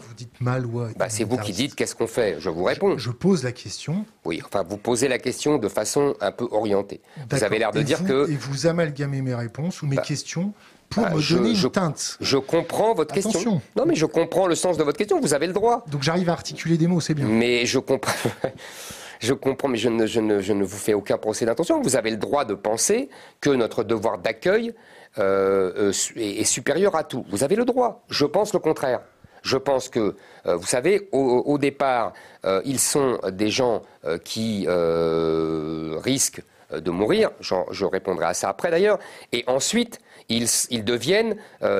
vous dites bah, C'est vous qui dites qu'est-ce qu'on fait. Je vous réponds. Je, pose la question. Oui, enfin, vous posez la question de façon un peu orientée. Vous avez l'air de dire que. Et vous amalgamez mes réponses ou mes bah, questions pour bah, me donner une teinte. Je comprends votre question. Non, mais je comprends le sens de votre question. Vous avez le droit. Donc j'arrive à articuler des mots, c'est bien. Mais je comprends. je comprends, mais je ne, je, ne, je ne, vous fais aucun procès d'intention. Vous avez le droit de penser que notre devoir d'accueil euh, est, est, supérieur à tout. Vous avez le droit. Je pense le contraire. Je pense que, euh, vous savez, au, départ, euh, ils sont des gens euh, qui risquent de mourir. Je répondrai à ça après d'ailleurs. Et ensuite, ils, deviennent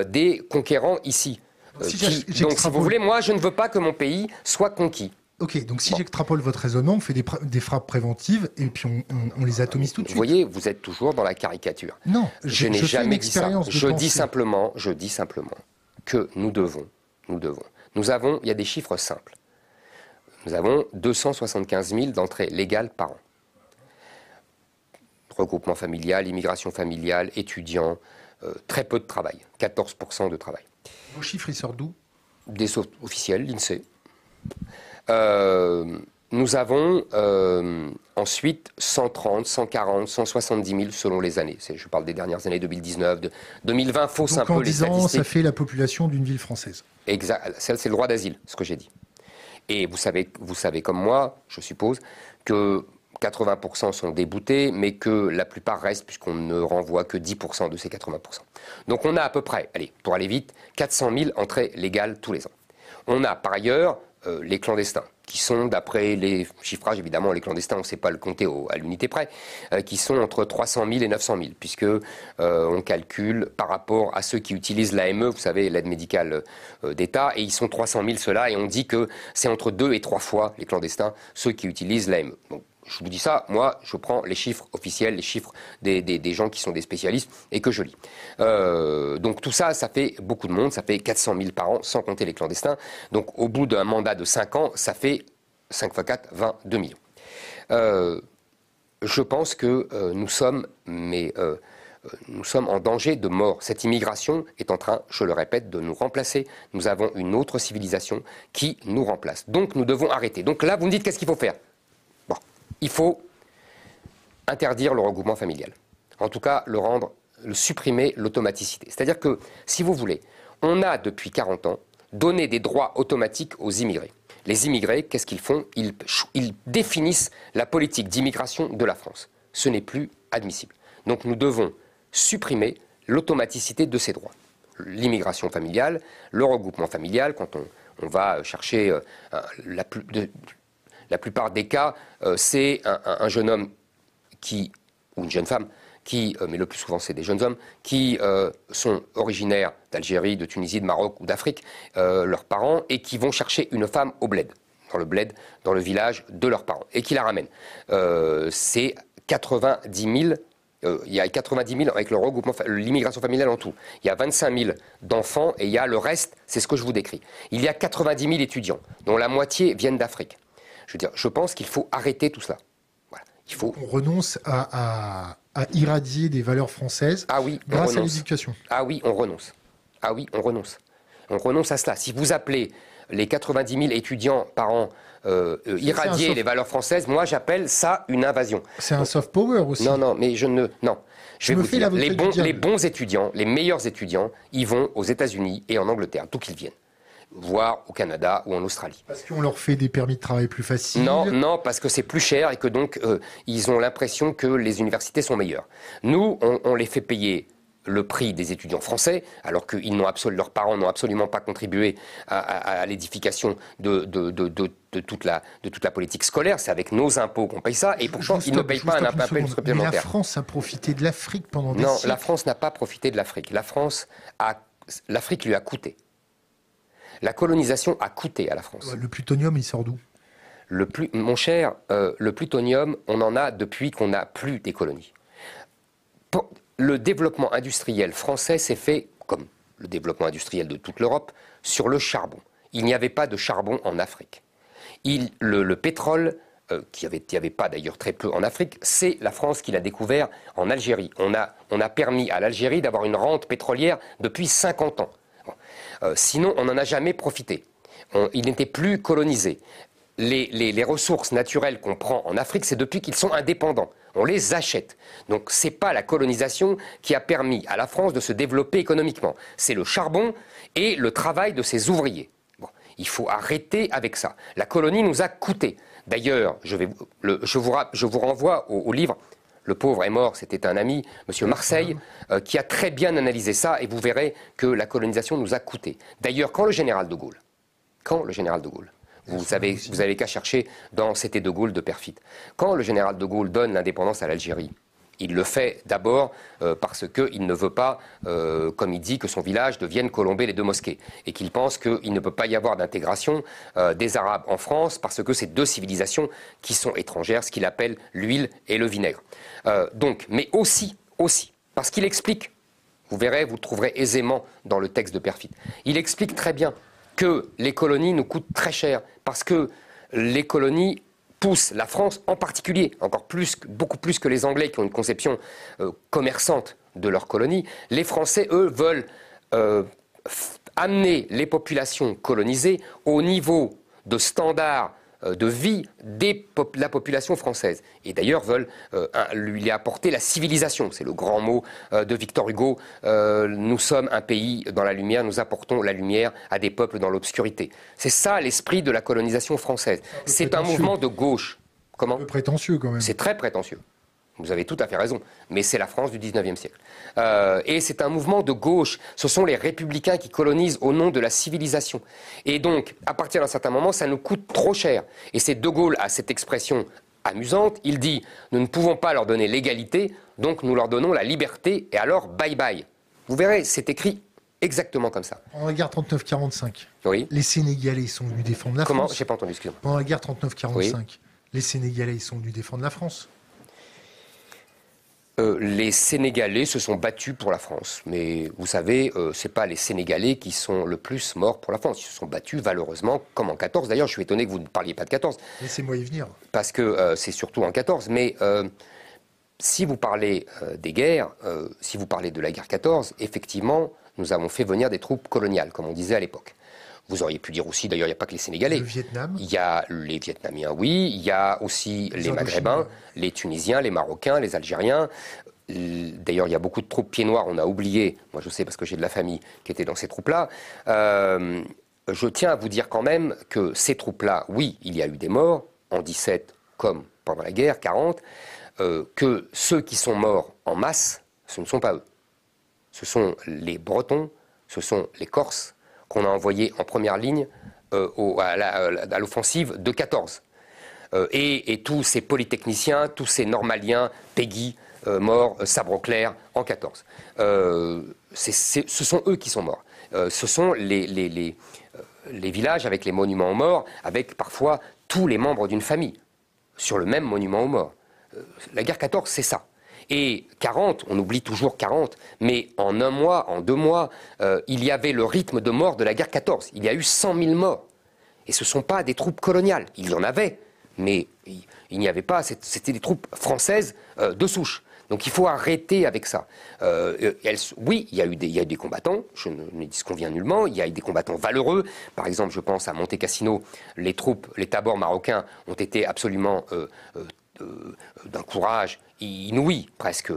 des conquérants ici. donc, si vous voulez, moi, je ne veux pas que mon pays soit conquis. Ok, donc si j'extrapole votre raisonnement, on fait des, frappes préventives et puis on, les atomise tout de suite. Vous voyez, vous êtes toujours dans la caricature. Non, je, n'ai jamais dit ça. Je dis simplement, je dis simplement que nous devons nous devons. Nous avons, il y a des chiffres simples. Nous avons 275 000 d'entrées légales par an. Regroupement familial, immigration familiale, étudiants, euh, très peu de travail, 14% de travail. Vos chiffres, ils sortent d'où? Des sources officielles, l'INSEE. Euh, nous avons euh, ensuite 130, 140, 170 000 selon les années. Je parle des dernières années, 2019, de 2020, fausse un peu les ans, ça fait la population d'une ville française. Exact. C'est le droit d'asile, ce que j'ai dit. Et vous savez, vous savez comme moi, je suppose, que 80% sont déboutés, mais que la plupart restent, puisqu'on ne renvoie que 10% de ces 80%. Donc on a à peu près, allez, pour aller vite, 400 000 entrées légales tous les ans. On a par ailleurs euh, les clandestins, qui sont, d'après les chiffrages, évidemment, les clandestins, on ne sait pas le compter à l'unité près, euh, qui sont entre 300 000 et 900 000, puisque euh, on calcule par rapport à ceux qui utilisent l'AME, vous savez, l'aide médicale d'État, et ils sont 300 000 ceux-là, et on dit que c'est entre deux et trois fois les clandestins, ceux qui utilisent l'AME je vous dis ça, moi, je prends les chiffres officiels, les chiffres des, gens qui sont des spécialistes et que je lis. Euh, donc tout ça, ça fait beaucoup de monde, ça fait 400 000 par an, sans compter les clandestins. Donc au bout d'un mandat de 5 ans, ça fait 5 x 4, 22 millions. Euh, je pense que euh, nous sommes, mais nous sommes en danger de mort. Cette immigration est en train, je le répète, de nous remplacer. Nous avons une autre civilisation qui nous remplace. Donc nous devons arrêter. Donc là, vous me dites qu'est-ce qu'il faut faire? Il faut interdire le regroupement familial. En tout cas, le rendre, le supprimer l'automaticité. C'est-à-dire que, si vous voulez, on a depuis 40 ans donné des droits automatiques aux immigrés. Les immigrés, qu'est-ce qu'ils font? Ils, définissent la politique d'immigration de la France. Ce n'est plus admissible. Donc nous devons supprimer l'automaticité de ces droits. L'immigration familiale, le regroupement familial, quand on, va chercher euh, la plus, la plupart des cas, euh, c'est un, jeune homme qui, ou une jeune femme, qui, euh, mais le plus souvent c'est des jeunes hommes, qui euh, sont originaires d'Algérie, de Tunisie, de Maroc ou d'Afrique, leurs parents, et qui vont chercher une femme au bled, dans le bled, dans le village de leurs parents, et qui la ramènent. c'est 90 000 il y a 90 000 avec le regroupement, l'immigration familiale en tout. Il y a 25 000 d'enfants et il y a le reste, c'est ce que je vous décris. Il y a 90 000 étudiants, dont la moitié viennent d'Afrique. Je veux dire, je pense qu'il faut arrêter tout cela. Il faut... On renonce à, irradier des valeurs françaises ah oui, grâce à l'éducation. Ah oui, on renonce. Ah oui, on renonce. On renonce à cela. Si vous appelez les 90 000 étudiants par an euh, euh, irradier les valeurs françaises, moi j'appelle ça une invasion. C'est un soft power aussi. Non, non, mais je ne. Non. Je, vais vous dire, les bons, les bons étudiants, les meilleurs étudiants, ils vont aux États-Unis et en Angleterre, d'où qu'ils viennent voire au Canada ou en Australie. Parce qu'on leur fait des permis de travail plus faciles Non, non, parce que c'est plus cher et que donc euh, ils ont l'impression que les universités sont meilleures. Nous, on, les fait payer le prix des étudiants français, alors que n'ont leurs parents n'ont absolument pas contribué à, l'édification de, de, toute la, de toute la politique scolaire. C'est avec nos impôts qu'on paye ça, et pourtant ils ne payent pas un impôt supplémentaire. Mais la France a profité de l'Afrique pendant des Non, la France n'a pas profité de l'Afrique. La France a, l'Afrique lui a coûté. La colonisation a coûté à la France. Le plutonium, il sort d'où? Le plus, Mon cher, euh, le plutonium, on en a depuis qu'on n'a plus des colonies. le développement industriel français s'est fait, comme le développement industriel de toute l'Europe, sur le charbon. Il n'y avait pas de charbon en Afrique. le, pétrole, euh, qui avait, n'y avait pas d'ailleurs très peu en Afrique, c'est la France qui l'a découvert en Algérie. On a, on a permis à l'Algérie d'avoir une rente pétrolière depuis 50 ans. Euh, sinon, on n'en a jamais profité. il n'était plus colonisé. Les, ressources naturelles qu'on prend en Afrique, c'est depuis qu'ils sont indépendants. On les achète. Donc ce n'est pas la colonisation qui a permis à la France de se développer économiquement. C'est le charbon et le travail de ses ouvriers. Il faut arrêter avec ça. La colonie nous a coûté. D'ailleurs, je, vous, renvoie au, livre Le pauvre est mort, c'était un ami, M. Marseille, euh, qui a très bien analysé ça, et vous verrez que la colonisation nous a coûté. D'ailleurs, quand le général de Gaulle, quand le général de Gaulle, vous savez, vous avez qu'à chercher dans C'était de Gaulle de Perfit, quand le général de Gaulle donne l'indépendance à l'Algérie, il le fait d'abord euh, parce qu'il ne veut pas, euh, comme il dit, que son village devienne colomber les deux mosquées. Et qu'il pense qu'il ne peut pas y avoir d'intégration euh, des Arabes en France parce que c'est deux civilisations qui sont étrangères, ce qu'il appelle l'huile et le vinaigre. donc, mais aussi, aussi, parce qu'il explique, vous verrez, vous le trouverez aisément dans le texte de Perfit, il explique très bien que les colonies nous coûtent très cher parce que les colonies pousse la France en particulier, encore plus, beaucoup plus que les Anglais qui ont une conception euh, commerçante de leur colonie, les Français, eux, veulent euh, amener les populations colonisées au niveau de standards de vie de la population française. Et d'ailleurs veulent euh, lui apporter la civilisation. C'est le grand mot euh, de Victor Hugo. nous sommes un pays dans la lumière, nous apportons la lumière à des peuples dans l'obscurité. C'est ça l'esprit de la colonisation française. C'est un mouvement de gauche. Comment? Un peu prétentieux quand même. C'est très prétentieux. Vous avez tout à fait raison, mais c'est la France du XIXe siècle. Euh, et c'est un mouvement de gauche. Ce sont les républicains qui colonisent au nom de la civilisation. Et donc, à partir d'un certain moment, ça nous coûte trop cher. Et c'est De Gaulle a cette expression amusante. Il dit Nous ne pouvons pas leur donner l'égalité, donc nous leur donnons la liberté, et alors bye bye. Vous verrez, c'est écrit exactement comme ça. Pendant la guerre 39-45, oui. les Sénégalais sont venus défendre la France. Comment J'ai pas entendu, excusez-moi. Pendant la guerre 39-45, les Sénégalais sont venus défendre la France. Euh, les Sénégalais se sont battus pour la France. Mais vous savez, euh, ce n'est pas les Sénégalais qui sont le plus morts pour la France. Ils se sont battus valeureusement, comme en 14. D'ailleurs, je suis étonné que vous ne parliez pas de 14. Laissez-moi y venir. Parce que euh, c'est surtout en 14. Mais si vous parlez des guerres, si vous parlez de la guerre 14, effectivement, nous avons fait venir des troupes coloniales, comme on disait à l'époque. Vous auriez pu dire aussi, d'ailleurs, il n'y a pas que les Sénégalais. Le Vietnam Il y a les Vietnamiens, oui. Il y a aussi les, Maghrébins, les Tunisiens, les Marocains, les Algériens. D'ailleurs, il y a beaucoup de troupes pieds noirs, on a oublié, moi je sais parce que j'ai de la famille qui était dans ces troupes-là. Euh, je tiens à vous dire quand même que ces troupes-là, oui, il y a eu des morts, en 17 comme pendant la guerre, 40, euh, que ceux qui sont morts en masse, ce ne sont pas eux. Ce sont les Bretons, ce sont les Corses, qu'on a envoyé en première ligne euh, à l'offensive de 14. Euh, et, tous ces polytechniciens, tous ces normaliens, Peggy, euh, morts, Sabre Clair, en 14. ce sont eux qui sont morts. ce sont les, villages avec les monuments aux morts, avec parfois tous les membres d'une famille, sur le même monument aux morts. la guerre 14, c'est ça. Et 40, on oublie toujours 40, mais en un mois, en deux mois, euh, il y avait le rythme de mort de la guerre 14. Il y a eu 100 000 morts. Et ce ne sont pas des troupes coloniales. Il y en avait, mais il, n'y avait pas. C'était des troupes françaises euh, de souche. Donc il faut arrêter avec ça. Euh, oui, il y, a eu des, combattants, je ne, ne disconviens nullement, il y a eu des combattants valeureux. Par exemple, je pense à Monte Cassino, les troupes, les tabors marocains ont été absolument d'un courage inouï, presque,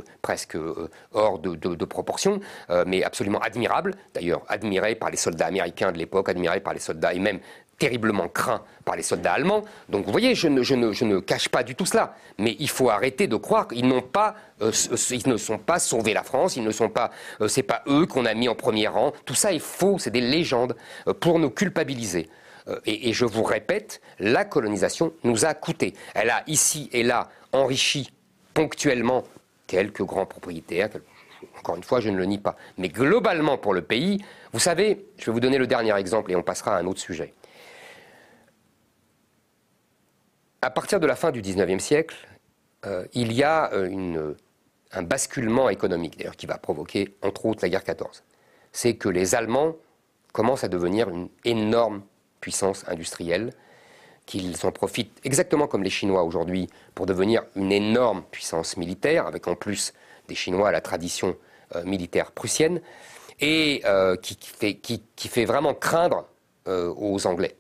euh, hors de, proportion, euh, mais absolument admirable, d'ailleurs admiré par les soldats américains de l'époque, admiré par les soldats et même terriblement craint par les soldats allemands. Donc vous voyez, je ne, cache pas du tout cela. Mais il faut arrêter de croire qu'ils euh, ne sont pas sauvés la France, ils ne sont pas, c'est pas eux qu'on a mis en premier rang. Tout ça est faux, c'est des légendes pour nous culpabiliser. Et, je vous répète, la colonisation nous a coûté. Elle a ici et là enrichi ponctuellement quelques grands propriétaires. Encore une fois, je ne le nie pas. Mais globalement, pour le pays, vous savez, je vais vous donner le dernier exemple et on passera à un autre sujet. À partir de la fin du XIXe siècle, euh, il y a euh, un basculement économique, d'ailleurs, qui va provoquer, entre autres, la guerre 14. C'est que les Allemands commencent à devenir une énorme puissance industrielle qu'ils en profitent exactement comme les Chinois aujourd'hui pour devenir une énorme puissance militaire, avec en plus des Chinois à la tradition euh, militaire prussienne, et euh, qui, fait, qui, fait, vraiment craindre euh, aux Anglais.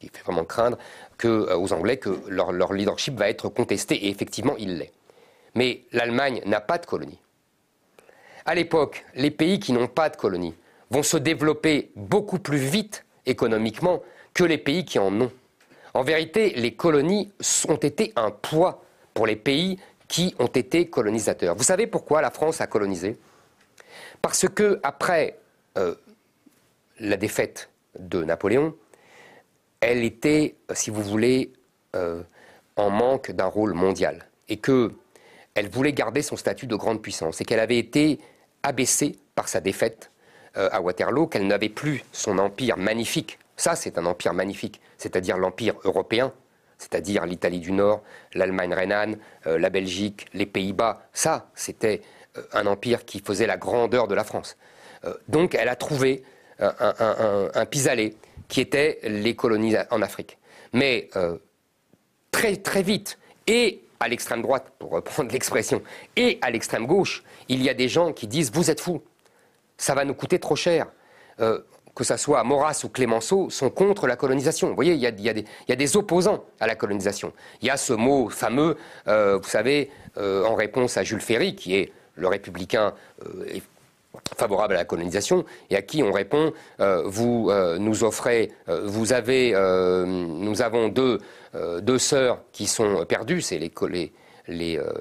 Qui fait vraiment craindre que, aux Anglais que leur, leur leadership va être contesté, et effectivement il l'est. Mais l'Allemagne n'a pas de colonie. À l'époque, les pays qui n'ont pas de colonie vont se développer beaucoup plus vite économiquement que les pays qui en ont. En vérité, les colonies ont été un poids pour les pays qui ont été colonisateurs. Vous savez pourquoi la France a colonisé? Parce que après euh, la défaite de Napoléon, elle était, si vous voulez, euh, en manque d'un rôle mondial et que elle voulait garder son statut de grande puissance et qu'elle avait été abaissée par sa défaite euh, à Waterloo, qu'elle n'avait plus son empire magnifique. Ça, c'est un empire magnifique, c'est-à-dire l'empire européen, c'est-à-dire l'Italie du Nord, l'Allemagne rhénane, euh, la Belgique, les Pays-Bas. Ça, c'était euh, un empire qui faisait la grandeur de la France. donc, elle a trouvé un, pis-aller qui était les colonies en Afrique. Mais très très vite, et à l'extrême droite, pour reprendre l'expression, et à l'extrême gauche, il y a des gens qui disent Vous êtes fous, ça va nous coûter trop cher. Euh, que ce soit Maurras ou Clémenceau, sont contre la colonisation. Vous voyez, il y, a, des opposants à la colonisation. Il y a ce mot fameux, euh, vous savez, euh, en réponse à Jules Ferry, qui est le républicain favorable à la colonisation, et à qui on répond vous nous offrez, vous avez, nous avons deux euh, deux sœurs qui sont perdues, c'est les, euh,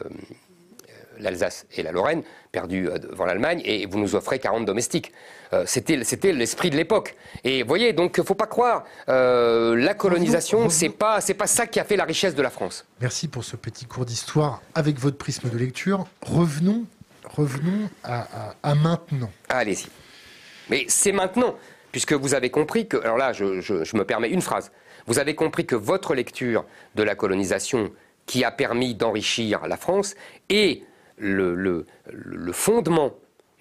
l'Alsace et la Lorraine, perdues euh, devant l'Allemagne, et vous nous offrez 40 domestiques. c'était, l'esprit de l'époque. Et vous voyez, donc, il ne faut pas croire, la colonisation, ce n'est pas, pas ça qui a fait la richesse de la France. Merci pour ce petit cours d'histoire avec votre prisme de lecture. Revenons, revenons à, maintenant. Allez-y. Mais c'est maintenant, puisque vous avez compris que... Alors là, je me permets une phrase. Vous avez compris que votre lecture de la colonisation qui a permis d'enrichir la France est le, fondement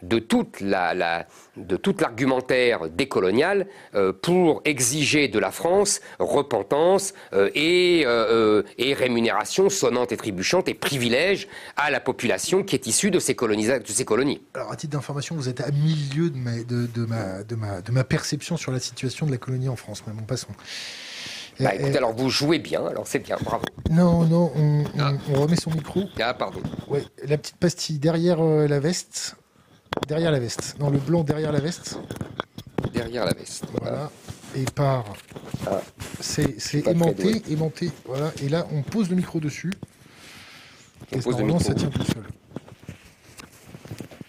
de toute l'argumentaire décolonial euh, pour exiger de la France repentance euh, euh, et, rémunération sonnante et trébuchante et privilège à la population qui est issue de ces, de colonies. Alors à titre d'information, vous êtes à milieu de ma, de, ma, perception sur la situation de la colonie en France, mais bon, passons. Bah écoutez, alors vous jouez bien, alors c'est bien, bravo. Non, non, on, ah. remet son micro. Ah, pardon. Ouais, la petite pastille derrière euh, la veste. Derrière la veste. Non, le blanc derrière la veste. Derrière la veste. Voilà. Et par. Ah. C'est aimanté, aimanté. Voilà. Et là, on pose le micro dessus. On et pose le micro. ça tient tout seul.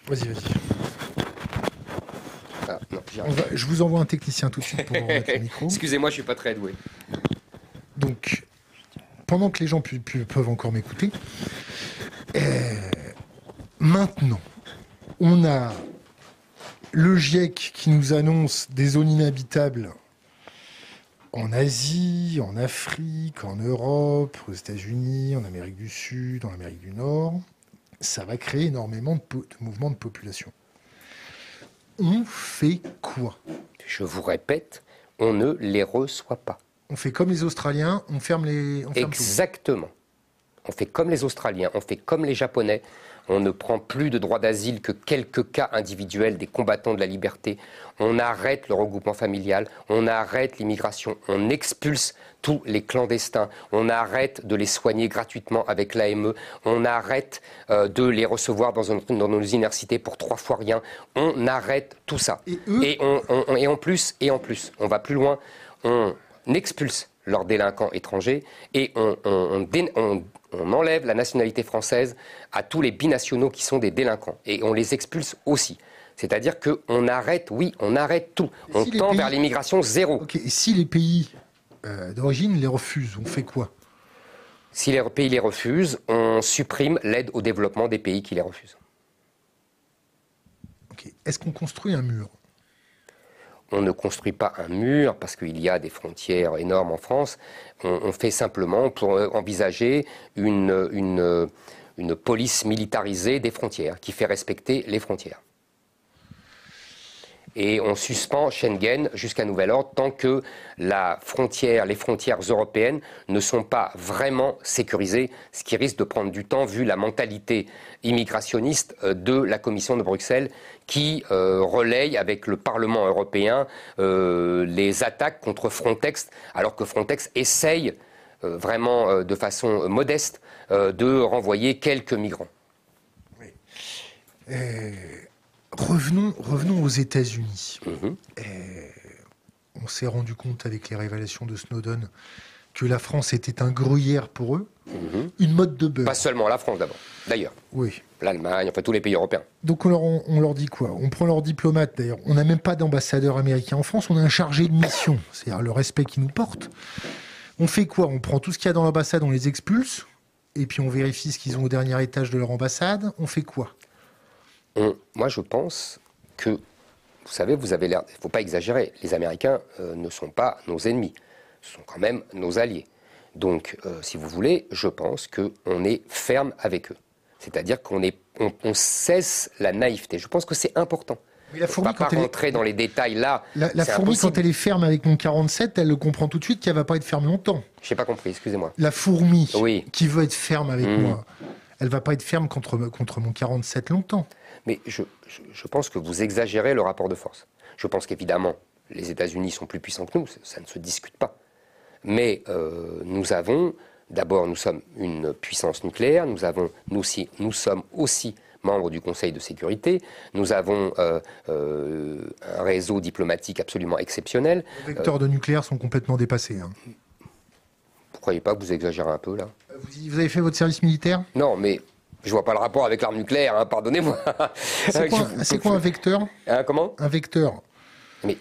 Vas-y, vas-y je vous envoie un technicien tout de suite pour le micro. Excusez-moi, je suis pas très doué. Donc, pendant que les gens peuvent encore m'écouter, euh, maintenant, on a le GIEC qui nous annonce des zones inhabitables en Asie, en Afrique, en Europe, aux États-Unis, en Amérique du Sud, en Amérique du Nord. Ça va créer énormément de mouvements de population on fait quoi? Je vous répète, on ne les reçoit pas. On fait comme les Australiens, on ferme les. Exactement. On fait comme les Australiens, on fait comme les Japonais, on ne prend plus de droit d'asile que quelques cas individuels des combattants de la liberté, on arrête le regroupement familial, on arrête l'immigration, on expulse tous les clandestins, on arrête de les soigner gratuitement avec l'AME, on arrête euh, de les recevoir dans, nos universités pour trois fois rien, on arrête tout ça. Et, en plus, et en plus, on va plus loin, on expulse leurs délinquants étrangers et on, on, enlève la nationalité française à tous les binationaux qui sont des délinquants et on les expulse aussi. C'est-à-dire qu'on arrête, oui, on arrête tout. on tend vers l'immigration zéro. Et si les pays euh, d'origine les refusent, on fait quoi? Si les pays les refusent, on supprime l'aide au développement des pays qui les refusent. Est-ce qu'on construit un mur? On ne construit pas un mur parce qu'il y a des frontières énormes en France. On, fait simplement pour euh, envisager une, police militarisée des frontières qui fait respecter les frontières et on suspend Schengen jusqu'à nouvel ordre tant que la frontière, les frontières européennes ne sont pas vraiment sécurisées, ce qui risque de prendre du temps vu la mentalité immigrationniste euh, de la Commission de Bruxelles qui euh, relaye avec le Parlement européen euh, les attaques contre Frontex, alors que Frontex essaye vraiment de façon modeste de renvoyer quelques migrants. Oui. Revenons, revenons aux États-Unis. Mhm. On s'est rendu compte avec les révélations de Snowden que la France était un gruyère pour eux, mhm. une mode de beurre. Pas seulement la France d'abord, d'ailleurs. Oui. L'Allemagne, enfin tous les pays européens. Donc on leur, on leur dit quoi? On prend leurs diplomates d'ailleurs. On n'a même pas d'ambassadeur américain en France, on a un chargé de mission, c'est-à-dire le respect qu'ils nous portent. On fait quoi? On prend tout ce qu'il y a dans l'ambassade, on les expulse, et puis on vérifie ce qu'ils ont au dernier étage de leur ambassade. On fait quoi? Moi je pense que, vous savez, vous avez l'air, il ne faut pas exagérer, les Américains euh, ne sont pas nos ennemis ce sont quand même nos alliés. Donc, euh, si vous voulez, je pense qu'on est ferme avec eux. C'est-à-dire qu'on on, cesse la naïveté. Je pense que c'est important. Mais la fourmi, quand pas rentrer dans les détails là. La, fourmi, quand elle est ferme avec mon 47, elle le comprend tout de suite qu'elle va pas être ferme longtemps. Je n'ai pas compris, excusez-moi. La fourmi qui veut être ferme avec mmh. moi, elle va pas être ferme contre, contre mon 47 longtemps. Mais je, je pense que vous exagérez le rapport de force. Je pense qu'évidemment, les États-Unis sont plus puissants que nous, ça ne se discute pas. Mais euh, nous avons, d'abord, nous sommes une puissance nucléaire, nous, avons, nous, aussi, nous sommes aussi membres du Conseil de sécurité, nous avons euh, euh, un réseau diplomatique absolument exceptionnel. Les vecteurs de nucléaire sont complètement dépassés. Hein. Vous ne croyez pas que vous exagérez un peu là? Vous, avez fait votre service militaire? Non, mais je vois pas le rapport avec l'arme nucléaire, hein, pardonnez-moi. C'est quoi, un vecteur hein, Comment Un vecteur. Mais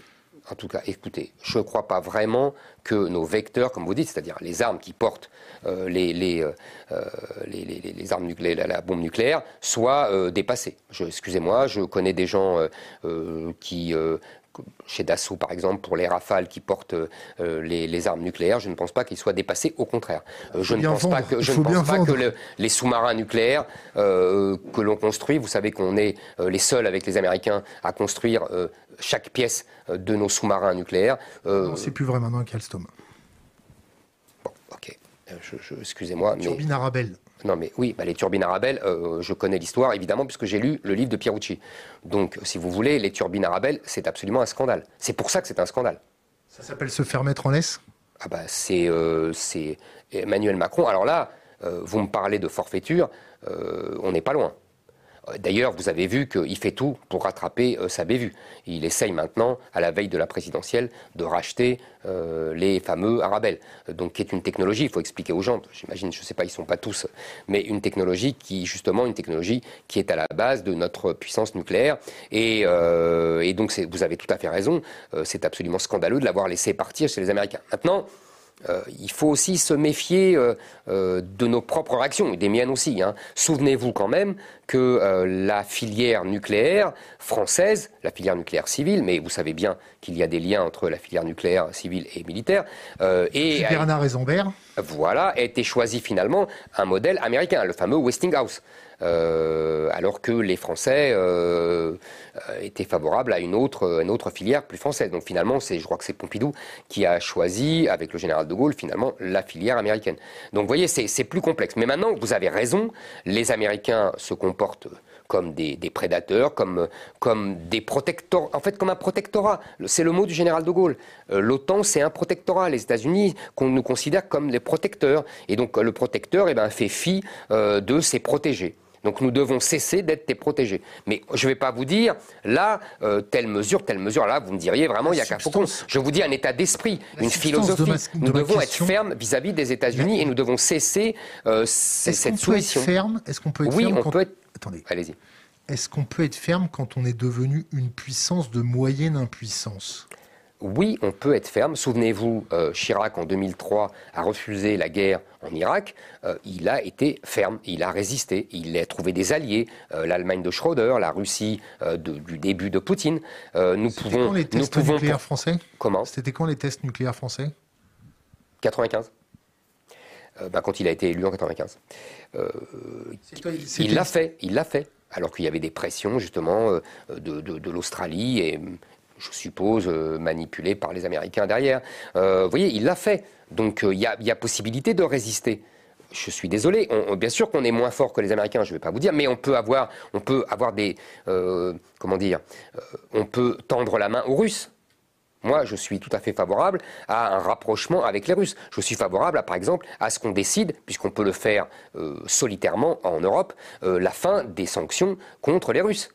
en tout cas, écoutez, je ne crois pas vraiment que nos vecteurs, comme vous dites, c'est-à-dire les armes qui portent euh, euh, euh, les, les, armes nucléaires, la, bombe nucléaire, soient dépassées. Excusez-moi, je connais des gens qui chez Dassault par exemple, pour les rafales qui portent les, armes nucléaires, je ne pense pas qu'ils soient dépassés, au contraire. je ne pense pas que, je ne pense pas que les sous-marins nucléaires que l'on construit, vous savez qu'on est les seuls avec les Américains à construire chaque pièce euh, de nos sous-marins nucléaires. Euh, non, c'est plus vrai maintenant qu'Alstom. Bon, ok. Euh, excusez-moi. Turbine Arabelle. Non, mais oui, bah, les turbines Arabelle, je connais l'histoire, évidemment, puisque j'ai lu le livre de Pierucci. Donc, si vous voulez, les turbines Arabelle, c'est absolument un scandale. C'est pour ça que c'est un scandale. Ça s'appelle se faire mettre en laisse? Ah, bah, c'est Emmanuel Macron. Alors là, vous me parlez de forfaiture, on n'est pas loin. Euh, d'ailleurs, vous avez vu qu'il fait tout pour rattraper euh, sa bévue. Il essaye maintenant, à la veille de la présidentielle, de racheter euh, les fameux Arabelles, donc qui est une technologie, il faut expliquer aux gens, j'imagine, je ne sais pas, ils ne sont pas tous, mais une technologie qui, justement, une technologie qui est à la base de notre puissance nucléaire. Et, et donc, vous avez tout à fait raison, c'est absolument scandaleux de l'avoir laissé partir chez les Américains. Maintenant, euh, il faut aussi se méfier euh, euh, de nos propres réactions, et des miennes aussi. Hein. Souvenez-vous quand même que la filière nucléaire française, la filière nucléaire civile, mais vous savez bien qu'il y a des liens entre la filière nucléaire civile et militaire, et Bernard Eisenberg. Voilà, a été choisi finalement un modèle américain, le fameux Westinghouse. Euh, alors que les Français euh, étaient favorables à une autre, filière plus française. Donc finalement, je crois que c'est Pompidou qui a choisi, avec le général de Gaulle, finalement, la filière américaine. Donc vous voyez, c'est plus complexe. Mais maintenant, vous avez raison, les Américains se comportent comme des, prédateurs, comme, comme des protecteurs, en fait comme un protectorat. C'est le mot du général de Gaulle. Euh, L'OTAN, c'est un protectorat. Les États-Unis, qu'on nous considère comme des protecteurs. Et donc le protecteur eh ben, fait fi de ses protégés. Donc nous devons cesser d'être tes protégés. Mais je ne vais pas vous dire, là, euh, telle mesure, telle mesure, là, vous me diriez vraiment, il y a qu'à Faucon. Je vous dis un état d'esprit, une philosophie. nous devons être fermes vis-à-vis des États-Unis et nous devons cesser euh, cette soumission. Est-ce qu'on peut être oui, ferme on peut être... Attendez. Allez-y. Est-ce qu'on peut être ferme quand on est devenu une puissance de moyenne impuissance? Oui, on peut être ferme. Souvenez-vous, euh, Chirac, en 2003, a refusé la guerre en Irak. Euh, il a été ferme, il a résisté, il a trouvé des alliés, euh, l'Allemagne de Schröder, la Russie du début de Poutine. nous pouvons. Quand les tests nucléaires français? Comment? C'était quand les tests nucléaires français? 95. Bah, quand il a été élu en 95. il l'a fait, il l'a fait alors qu'il y avait des pressions justement de, de l'Australie et je suppose, euh, manipulé par les Américains derrière. Euh, vous voyez, il l'a fait. Donc euh, il y, a, possibilité de résister. Je suis désolé. bien sûr qu'on est moins fort que les Américains, je ne vais pas vous dire, mais on peut avoir, on peut avoir des, comment dire, on peut tendre la main aux Russes. Moi, je suis tout à fait favorable à un rapprochement avec les Russes. Je suis favorable, par exemple, à ce qu'on décide, puisqu'on peut le faire solitairement en Europe, la fin des sanctions contre les Russes.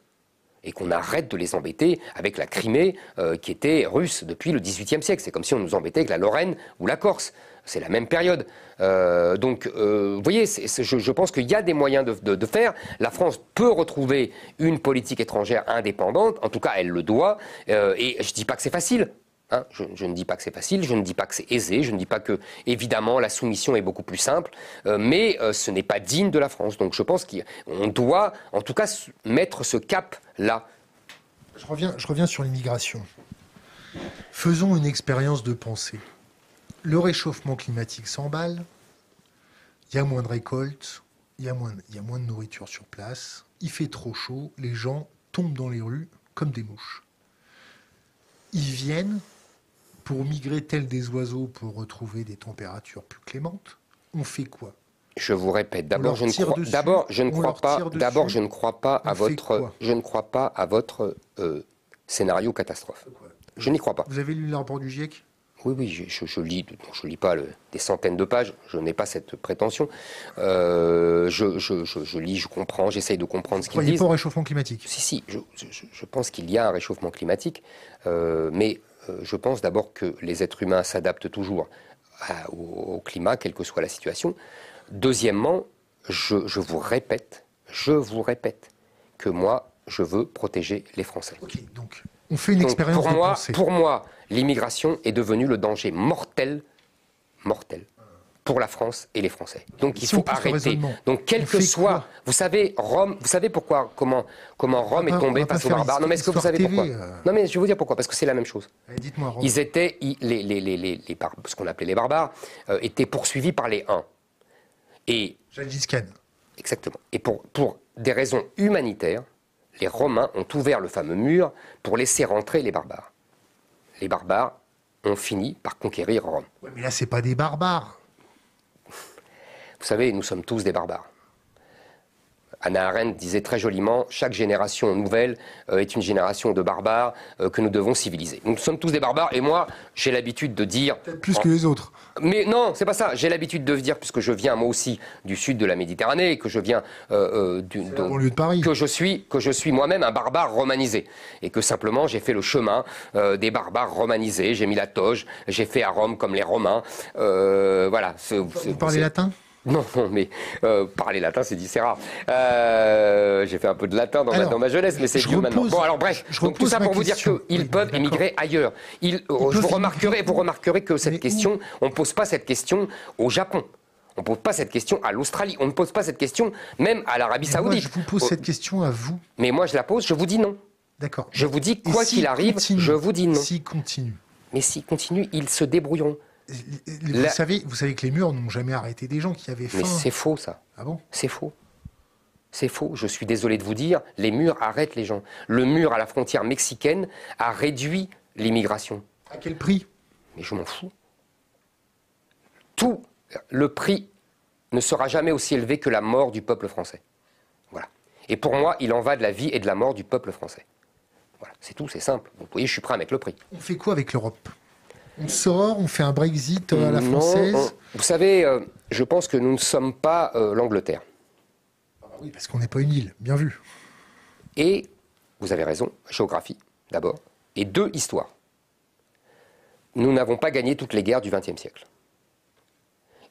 Et qu'on arrête de les embêter avec la Crimée euh, qui était russe depuis le XVIIIe siècle. C'est comme si on nous embêtait avec la Lorraine ou la Corse. C'est la même période. Euh, donc, euh, vous voyez, je, pense qu'il y a des moyens de, faire. La France peut retrouver une politique étrangère indépendante. En tout cas, elle le doit. et je ne dis pas que c'est facile. Hein. je, ne dis pas que c'est facile, je ne dis pas que c'est aisé, je ne dis pas que, évidemment, la soumission est beaucoup plus simple, mais ce n'est pas digne de la France. Donc je pense qu'on doit, en tout cas, mettre ce reviens, je reviens sur l'immigration. Faisons une expérience de pensée. Le réchauffement climatique s'emballe, il y a moins de récoltes, il y, a moins, il y a moins de nourriture sur place, il fait trop chaud, les gens tombent dans les rues comme des mouches. Ils viennent pour migrer tels des oiseaux pour retrouver des températures plus clémentes. On fait quoi? Je vous répète, d'abord je, ne crois, d'abord je ne crois pas, d'abord je ne crois pas à votre, je ne crois pas à votre euh, scénario catastrophe. Je n'y crois pas. Vous avez lu le rapport du GIEC? Oui, oui, je, je, lis, je lis pas des centaines de pages, je n'ai pas cette prétention. Euh, je, lis, je comprends, j'essaye de comprendre ce qu'ils disent. Vous pas au réchauffement climatique? Si, si, je, pense qu'il y a un réchauffement climatique, euh, mais je pense d'abord que les êtres humains s'adaptent toujours au, climat, quelle que soit la situation. Deuxièmement, je, vous répète, je vous répète que moi, je veux protéger les Français. Ok, donc on fait une expérience pour moi, Pour moi, l'immigration est devenue le danger mortel, mortel pour la France et les Français. Donc il faut arrêter. Donc quel que soit, vous savez Rome, vous savez pourquoi comment comment Rome est tombé face aux barbares. Non mais est-ce que vous savez pourquoi? euh. Non mais je vais vous dire pourquoi parce que c'est la même chose. Dites-moi. Ils étaient les les les les, ce qu'on appelait les barbares euh, étaient poursuivis par les Huns. Et Exactement. Et pour, pour des raisons humanitaires, les Romains ont ouvert le fameux mur pour laisser rentrer les barbares. Les barbares ont fini par conquérir Rome. mais là, c'est pas des barbares. Vous savez, nous sommes tous des barbares. Anna Arendt disait très joliment chaque génération nouvelle euh, est une génération de barbares euh, que nous devons civiliser. Nous sommes tous des barbares et moi, j'ai l'habitude de dire. Plus que les autres. Mais non, c'est pas ça. J'ai l'habitude de dire, puisque je viens moi aussi du sud de la Méditerranée, que je viens euh, du, de, de Paris. que je suis, que je suis moi-même un barbare romanisé, et que simplement j'ai fait le chemin des barbares romanisés. J'ai mis la toge, j'ai fait à Rome comme les Romains. voilà. Vous parlez latin? non, non, mais euh, parler latin, c'est dit, c'est rare. Euh, j'ai fait un peu de latin dans, ma, jeunesse, mais c'est vieux maintenant. Bon, alors bref, donc tout ça pour vous dire qu'ils peuvent émigrer ailleurs. Ils, vous, remarquerez, vous remarquerez que cette question, on ne pose pas cette question au Japon. On ne pose pas cette question à l'Australie. On ne pose pas cette question même à l'Arabie Saoudite. Moi, je vous pose cette question à vous. Mais moi, je la pose, je vous dis non. D'accord. Je vous dis, quoi qu'il arrive, je vous dis non. S'il continue. Mais s'il continue, ils se débrouilleront. Vous, savez, vous savez que les murs n'ont jamais arrêté des gens qui avaient faim. Mais c'est faux, ça. Ah bon? C'est faux. C'est faux. Je suis désolé de vous dire, les murs arrêtent les gens. Le mur à la frontière mexicaine a réduit l'immigration. À quel prix? Mais je m'en fous. Tout le prix ne sera jamais aussi élevé que la mort du peuple français. Voilà. Et pour moi, il en va de la vie et de la mort du peuple français. Voilà, c'est tout, c'est simple. Vous voyez, je suis prêt à mettre le prix. On fait quoi avec l'Europe? On sort, on fait un Brexit à la française Vous savez, euh, je pense que nous ne sommes pas euh, l'Angleterre. Ah bah oui, parce qu'on n'est pas une île, bien vu. Et, vous avez raison, géographie d'abord, et deux, histoire. Nous n'avons pas gagné toutes les guerres du XXe siècle.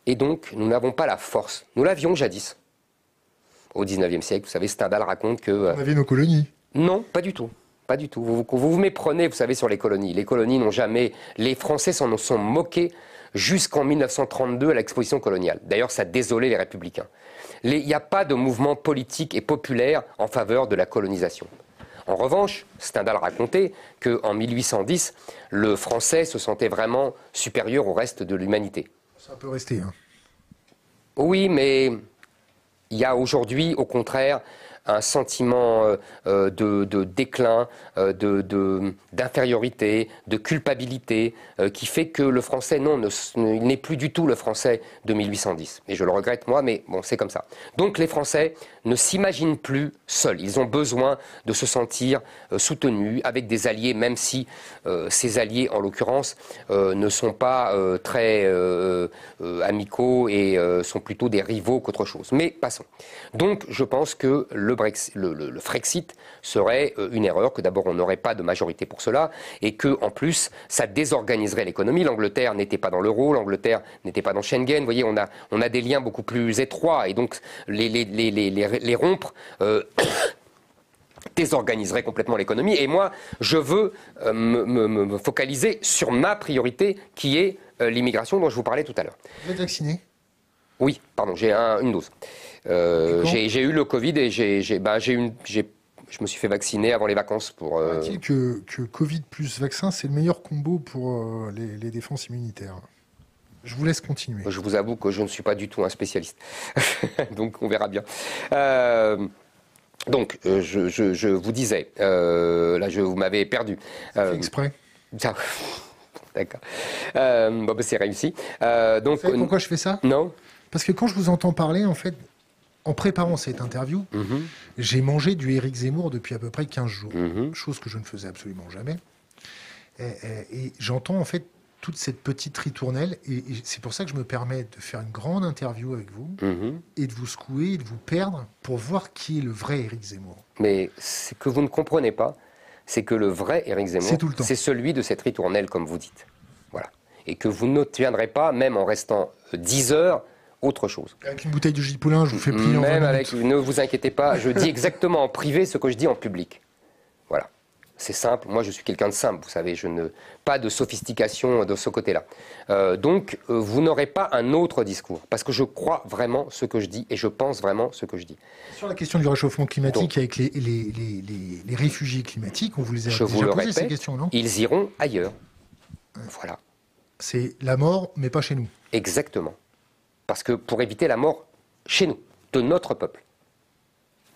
Et donc, nous n'avons pas la force. Nous l'avions jadis. Au XIXe siècle, vous savez, Stendhal raconte que... Euh, on avait nos colonies. Non, pas du tout. Pas du tout. Vous vous, méprenez, vous savez, sur les colonies. Les colonies n'ont jamais. Les Français s'en sont moqués jusqu'en 1932 à l'exposition coloniale. D'ailleurs, ça a désolé les républicains. Il n'y a pas de mouvement politique et populaire en faveur de la colonisation. En revanche, Stendhal racontait qu'en 1810, le français se sentait vraiment supérieur au reste de l'humanité. Ça peut rester. Hein. Oui, mais il y a aujourd'hui, au contraire, un sentiment euh, euh, de, déclin, euh, d'infériorité, de, culpabilité, qui fait que le français, non, n'est plus du tout le français de 1810. Et je le regrette moi, mais bon, c'est comme ça. Donc les Français ne s'imaginent plus seuls. Ils ont besoin de se sentir soutenus avec des alliés, même si ces alliés, en l'occurrence, ne sont pas très amicaux et sont plutôt des rivaux qu'autre chose. Mais passons. Donc je pense que le le, le, Frexit serait euh, une erreur, que d'abord on n'aurait pas de majorité pour cela, et que en plus ça désorganiserait l'économie. L'Angleterre n'était pas dans l'euro, l'Angleterre n'était pas dans Schengen. Vous voyez, on a, on a des liens beaucoup plus étroits, et donc les, les, les, les rompre. Euh, désorganiserait complètement l'économie. Et moi, je veux euh, me, focaliser sur ma priorité, qui est l'immigration dont je vous parlais tout à l'heure. Vous êtes vacciné? Oui, pardon, j'ai une dose. Euh, j'ai eu le Covid et j'ai bah, une, je me suis fait vacciner avant les vacances pour. Euh... il que, que, Covid plus vaccin, c'est le meilleur combo pour euh, les, défenses immunitaires Je vous laisse continuer. Je vous avoue que je ne suis pas du tout un spécialiste. donc on verra bien. Euh, donc, je, je, vous disais, là, je, vous m'avez perdu. Fait exprès. D'accord. bon, bah, c'est réussi. donc, vous savez pourquoi je fais ça? Non. Parce que quand je vous entends parler, en fait, en préparant cette interview, mhm. j'ai mangé du Éric Zemmour depuis à peu près 15 jours, mhm. chose que je ne faisais absolument jamais. Et, j'entends en fait toute cette petite ritournelle, et, c'est pour ça que je me permets de faire une grande interview avec vous, mhm. et de vous secouer, et de vous perdre, pour voir qui est le vrai Éric Zemmour. Mais ce que vous ne comprenez pas, c'est que le vrai Éric Zemmour, c'est celui de cette ritournelle, comme vous dites. Voilà. Et que vous n'obtiendrez pas, même en restant 10 heures, autre chose. Avec une bouteille de J. Poulain, je vous fais plier Même avec, ne vous inquiétez pas, je dis exactement en privé ce que je dis en public. Voilà. C'est simple, moi je suis quelqu'un de simple, vous savez, je ne pas de sophistication de ce côté-là. Euh, donc euh, vous n'aurez pas un autre discours, parce que je crois vraiment ce que je dis et je pense vraiment ce que je dis. Sur la question du réchauffement climatique avec les, les, les, les, réfugiés climatiques, on vous les a je déjà vous le posé répète, ces questions, non? Ils iront ailleurs. Voilà. C'est la mort, mais pas chez nous. Exactement. Parce que pour éviter la mort chez nous, de notre peuple.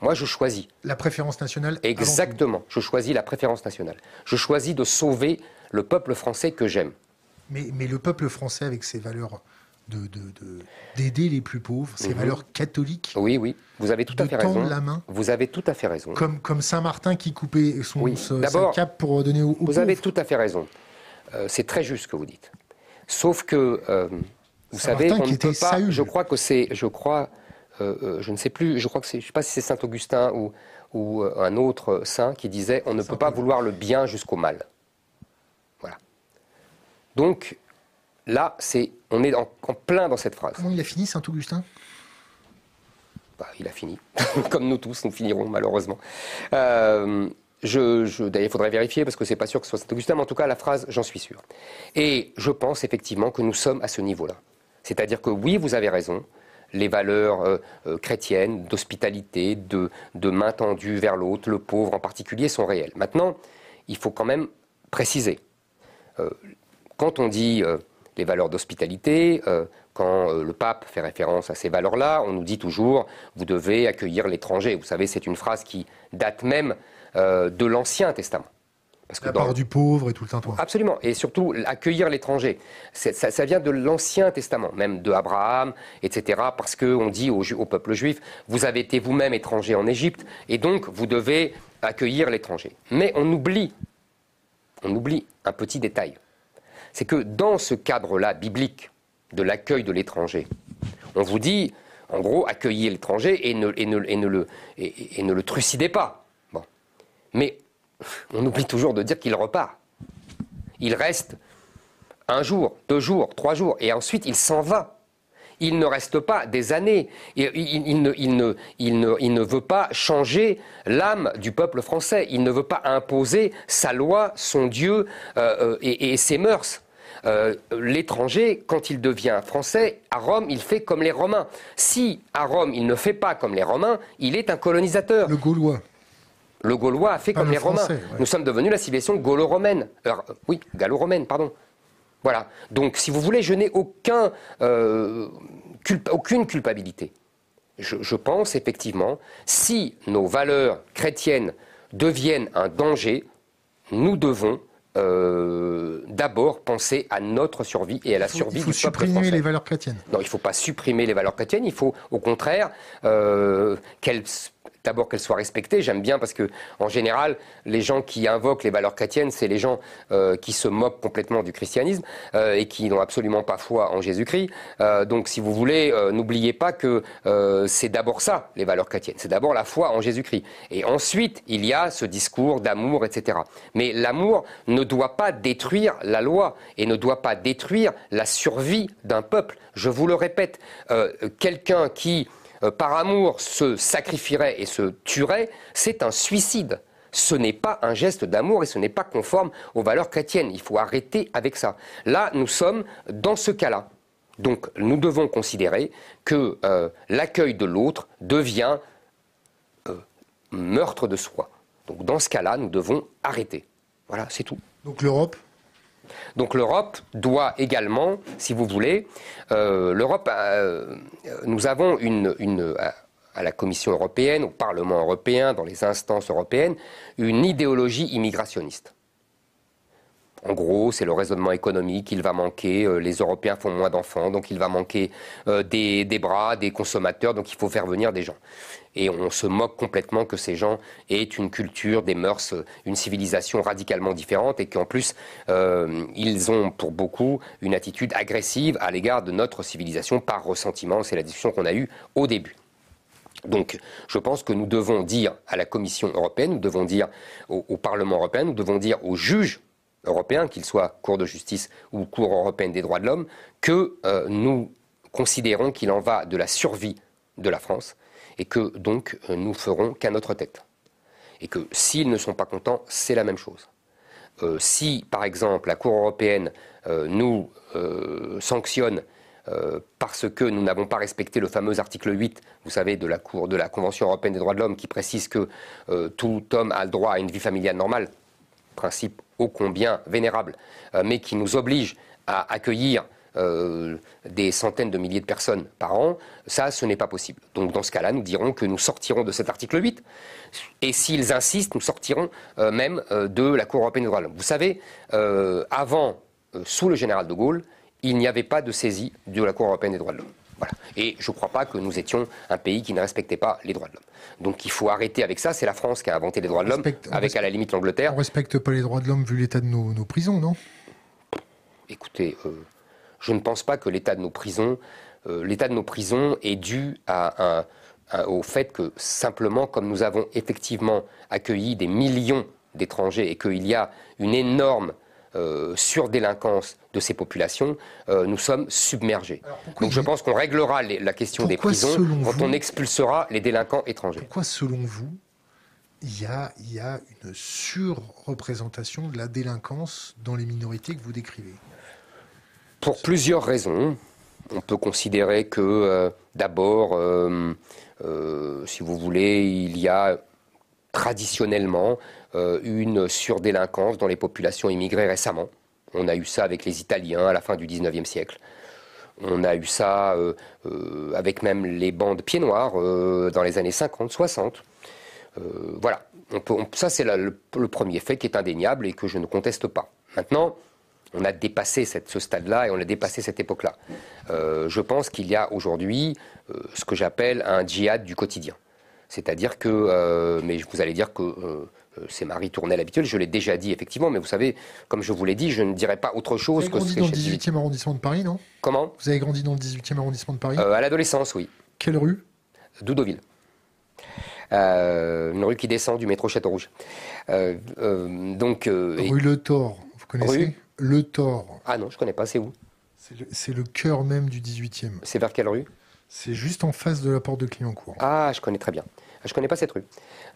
Moi, je choisis. La préférence nationale Exactement. Je choisis la préférence nationale. Je choisis de sauver le peuple français que j'aime. Mais, mais, le peuple français, avec ses valeurs d'aider de, les plus pauvres, ses mhm. valeurs catholiques. Oui, oui, vous avez tout à fait raison. la main. Vous avez tout à fait raison. Comme, comme Saint-Martin qui coupait son, oui. cap pour donner aux, Vous avez tout à fait raison. Euh, c'est très juste ce que vous dites. Sauf que euh, vous savez, on ne peut pas. Je crois que c'est, je crois, euh, euh, je ne sais plus. Je crois que c'est, je sais pas si c'est saint Augustin ou ou euh, un autre saint qui disait, on ne peut pas vouloir le bien jusqu'au mal. Voilà. Donc là, c'est, on est en, plein dans cette phrase. Comment il a fini, saint Augustin bah, il a fini, comme nous tous, nous finirons malheureusement. je, je, D'ailleurs, il faudrait vérifier parce que c'est pas sûr que ce soit Saint-Augustin, mais en tout cas, la phrase, j'en suis sûr. Et je pense effectivement que nous sommes à ce niveau-là. C'est-à-dire que oui, vous avez raison, les valeurs euh, euh, chrétiennes, d'hospitalité, de, main tendue vers l'autre, le pauvre en particulier, sont réelles. Maintenant, il faut quand même préciser. Euh, quand on dit les valeurs d'hospitalité, quand le pape fait référence à ces valeurs-là, on nous dit toujours vous devez accueillir l'étranger. Vous savez, c'est une phrase qui date même de l'Ancien Testament. Parce que la part du pauvre et tout le temps. Absolument. Et surtout, accueillir l'étranger. Ça, ça, vient de l'Ancien Testament, même de Abraham, etc. Parce qu'on dit au, au, peuple juif, vous avez été vous-même étranger en Égypte, et donc vous devez accueillir l'étranger. Mais on oublie, on oublie un petit détail. C'est que dans ce cadre-là biblique de l'accueil de l'étranger, on vous dit, en gros, accueillez l'étranger et ne, et, ne, et, ne le, et ne le trucidez pas. Bon. Mais on oublie toujours de dire qu'il repart. Il reste un jour, deux jours, trois jours, et ensuite il s'en va. Il ne reste pas des années. Il, ne, veut pas changer l'âme du peuple français. Il ne veut pas imposer sa loi, son Dieu euh, euh, et, ses mœurs. Euh, l'étranger, quand il devient français, à Rome, il fait comme les Romains. Si à Rome, il ne fait pas comme les Romains, il est un colonisateur. Le Gaulois. Le Gaulois a fait comme les Romains. Nous sommes devenus la civilisation gaulo-romaine. Euh, oui, gallo-romaine, pardon. Voilà. Donc, si vous voulez, je n'ai aucun, euh, aucune culpabilité. Je, pense effectivement, si nos valeurs chrétiennes deviennent un danger, nous devons euh, d'abord penser à notre survie et à la survie du peuple français. Il faut supprimer les valeurs chrétiennes. Non, il ne faut pas supprimer les valeurs chrétiennes. Il faut, au contraire, qu'elles d'abord qu'elles soient respectées. J'aime bien parce que, en général, les gens qui invoquent les valeurs chrétiennes, c'est les gens euh, qui se moquent complètement du christianisme euh, et qui n'ont absolument pas foi en Jésus-Christ. Euh, donc, si vous voulez, n'oubliez pas que c'est d'abord ça, les valeurs chrétiennes. C'est d'abord la foi en Jésus-Christ. Et ensuite, il y a ce discours d'amour, etc. Mais l'amour ne doit pas détruire la loi et ne doit pas détruire la survie d'un peuple. Je vous le répète, quelqu'un qui euh, par amour se sacrifierait et se tuerait, c'est un suicide. Ce n'est pas un geste d'amour et ce n'est pas conforme aux valeurs chrétiennes. Il faut arrêter avec ça. Là, nous sommes dans ce cas-là. Donc, nous devons considérer que euh, l'accueil de l'autre devient euh, meurtre de soi. Donc, dans ce cas-là, nous devons arrêter. Voilà, c'est tout. Donc, l'Europe donc l'Europe doit également, si vous voulez, euh, l'Europe, euh, nous avons à la Commission européenne, au Parlement européen, dans les instances européennes, une idéologie immigrationniste. En gros, c'est le raisonnement économique, il va manquer, euh, les Européens font moins d'enfants, donc il va manquer des, bras, des consommateurs, donc il faut faire venir des gens et on se moque complètement que ces gens aient une culture, des mœurs, une civilisation radicalement différente et qu'en plus, euh, ils ont pour beaucoup une attitude agressive à l'égard de notre civilisation par ressentiment. C'est la discussion qu'on a eue au début. Donc, je pense que nous devons dire à la Commission européenne, nous devons dire au, Parlement européen, nous devons dire aux juges européens, qu'ils soient Cour de justice ou Cour européenne des droits de l'homme, que euh, nous considérons qu'il en va de la survie de la France et que donc euh, nous ferons qu'à notre tête. Et que s'ils ne sont pas contents, c'est la même chose. Euh, si, par exemple, la Cour européenne euh, nous sanctionne parce que nous n'avons pas respecté le fameux article 8, vous savez, de la, Cour, de la Convention européenne des droits de l'homme, qui précise que tout homme a le droit à une vie familiale normale, principe ô combien vénérable, mais qui nous oblige à accueillir euh, des centaines de milliers de personnes par an, ça, ce n'est pas possible. Donc dans ce cas-là, nous dirons que nous sortirons de cet article 8, et s'ils insistent, nous sortirons euh, même euh, de la Cour européenne des droits de l'homme. Vous savez, avant, sous le général de Gaulle, il n'y avait pas de saisie de la Cour européenne des droits de l'homme. Voilà. Et je ne crois pas que nous étions un pays qui ne respectait pas les droits de l'homme. Donc il faut arrêter avec ça. C'est la France qui a inventé les droits de l'homme, avec à la limite l'Angleterre. On ne respecte pas les droits de l'homme vu l'état de nos, nos prisons, non? Écoutez, je ne pense pas que l'état de nos prisons, euh, l'état de nos prisons est dû au fait que simplement, comme nous avons effectivement accueilli des millions d'étrangers et qu'il y a une énorme euh, surdélinquance de ces populations, euh, nous sommes submergés. Donc je pense qu'on réglera la question des prisons quand on expulsera les délinquants étrangers. Pourquoi, selon vous, il y, a, il y a une surreprésentation de la délinquance dans les minorités que vous décrivez? Pour plusieurs raisons. On peut considérer que euh, d'abord, euh, euh, si vous voulez, il y a traditionnellement une surdélinquance dans les populations immigrées récemment. On a eu ça avec les Italiens à la fin du 19e siècle. On a eu ça avec même les bandes pieds noirs dans les années 50, 60. voilà, ça c'est le, premier fait qui est indéniable et que je ne conteste pas. Maintenant, on a dépassé ce stade-là et on a dépassé cette époque-là. Euh, je pense qu'il y a aujourd'hui euh, ce que j'appelle un djihad du quotidien. C'est-à-dire que, euh, mais vous allez dire que c'est Marie Tournelle habituelle, je l'ai déjà dit effectivement, mais vous savez, comme je vous l'ai dit, je ne dirais pas autre chose vous avez grandi dans le 18e arrondissement de Paris, non? Comment? Vous avez grandi dans le 18e arrondissement de Paris? À l'adolescence, oui. Quelle rue? Doudoville. une rue qui descend du métro Château-Rouge. donc, rue Le Thor, vous connaissez? Le Thor. Ah non, je connais pas, c'est où? C'est le, cœur même du 18e. C'est vers quelle rue? C'est juste en face de la porte de Clignancourt. Ah, je connais très bien. Ah, je connais pas cette rue.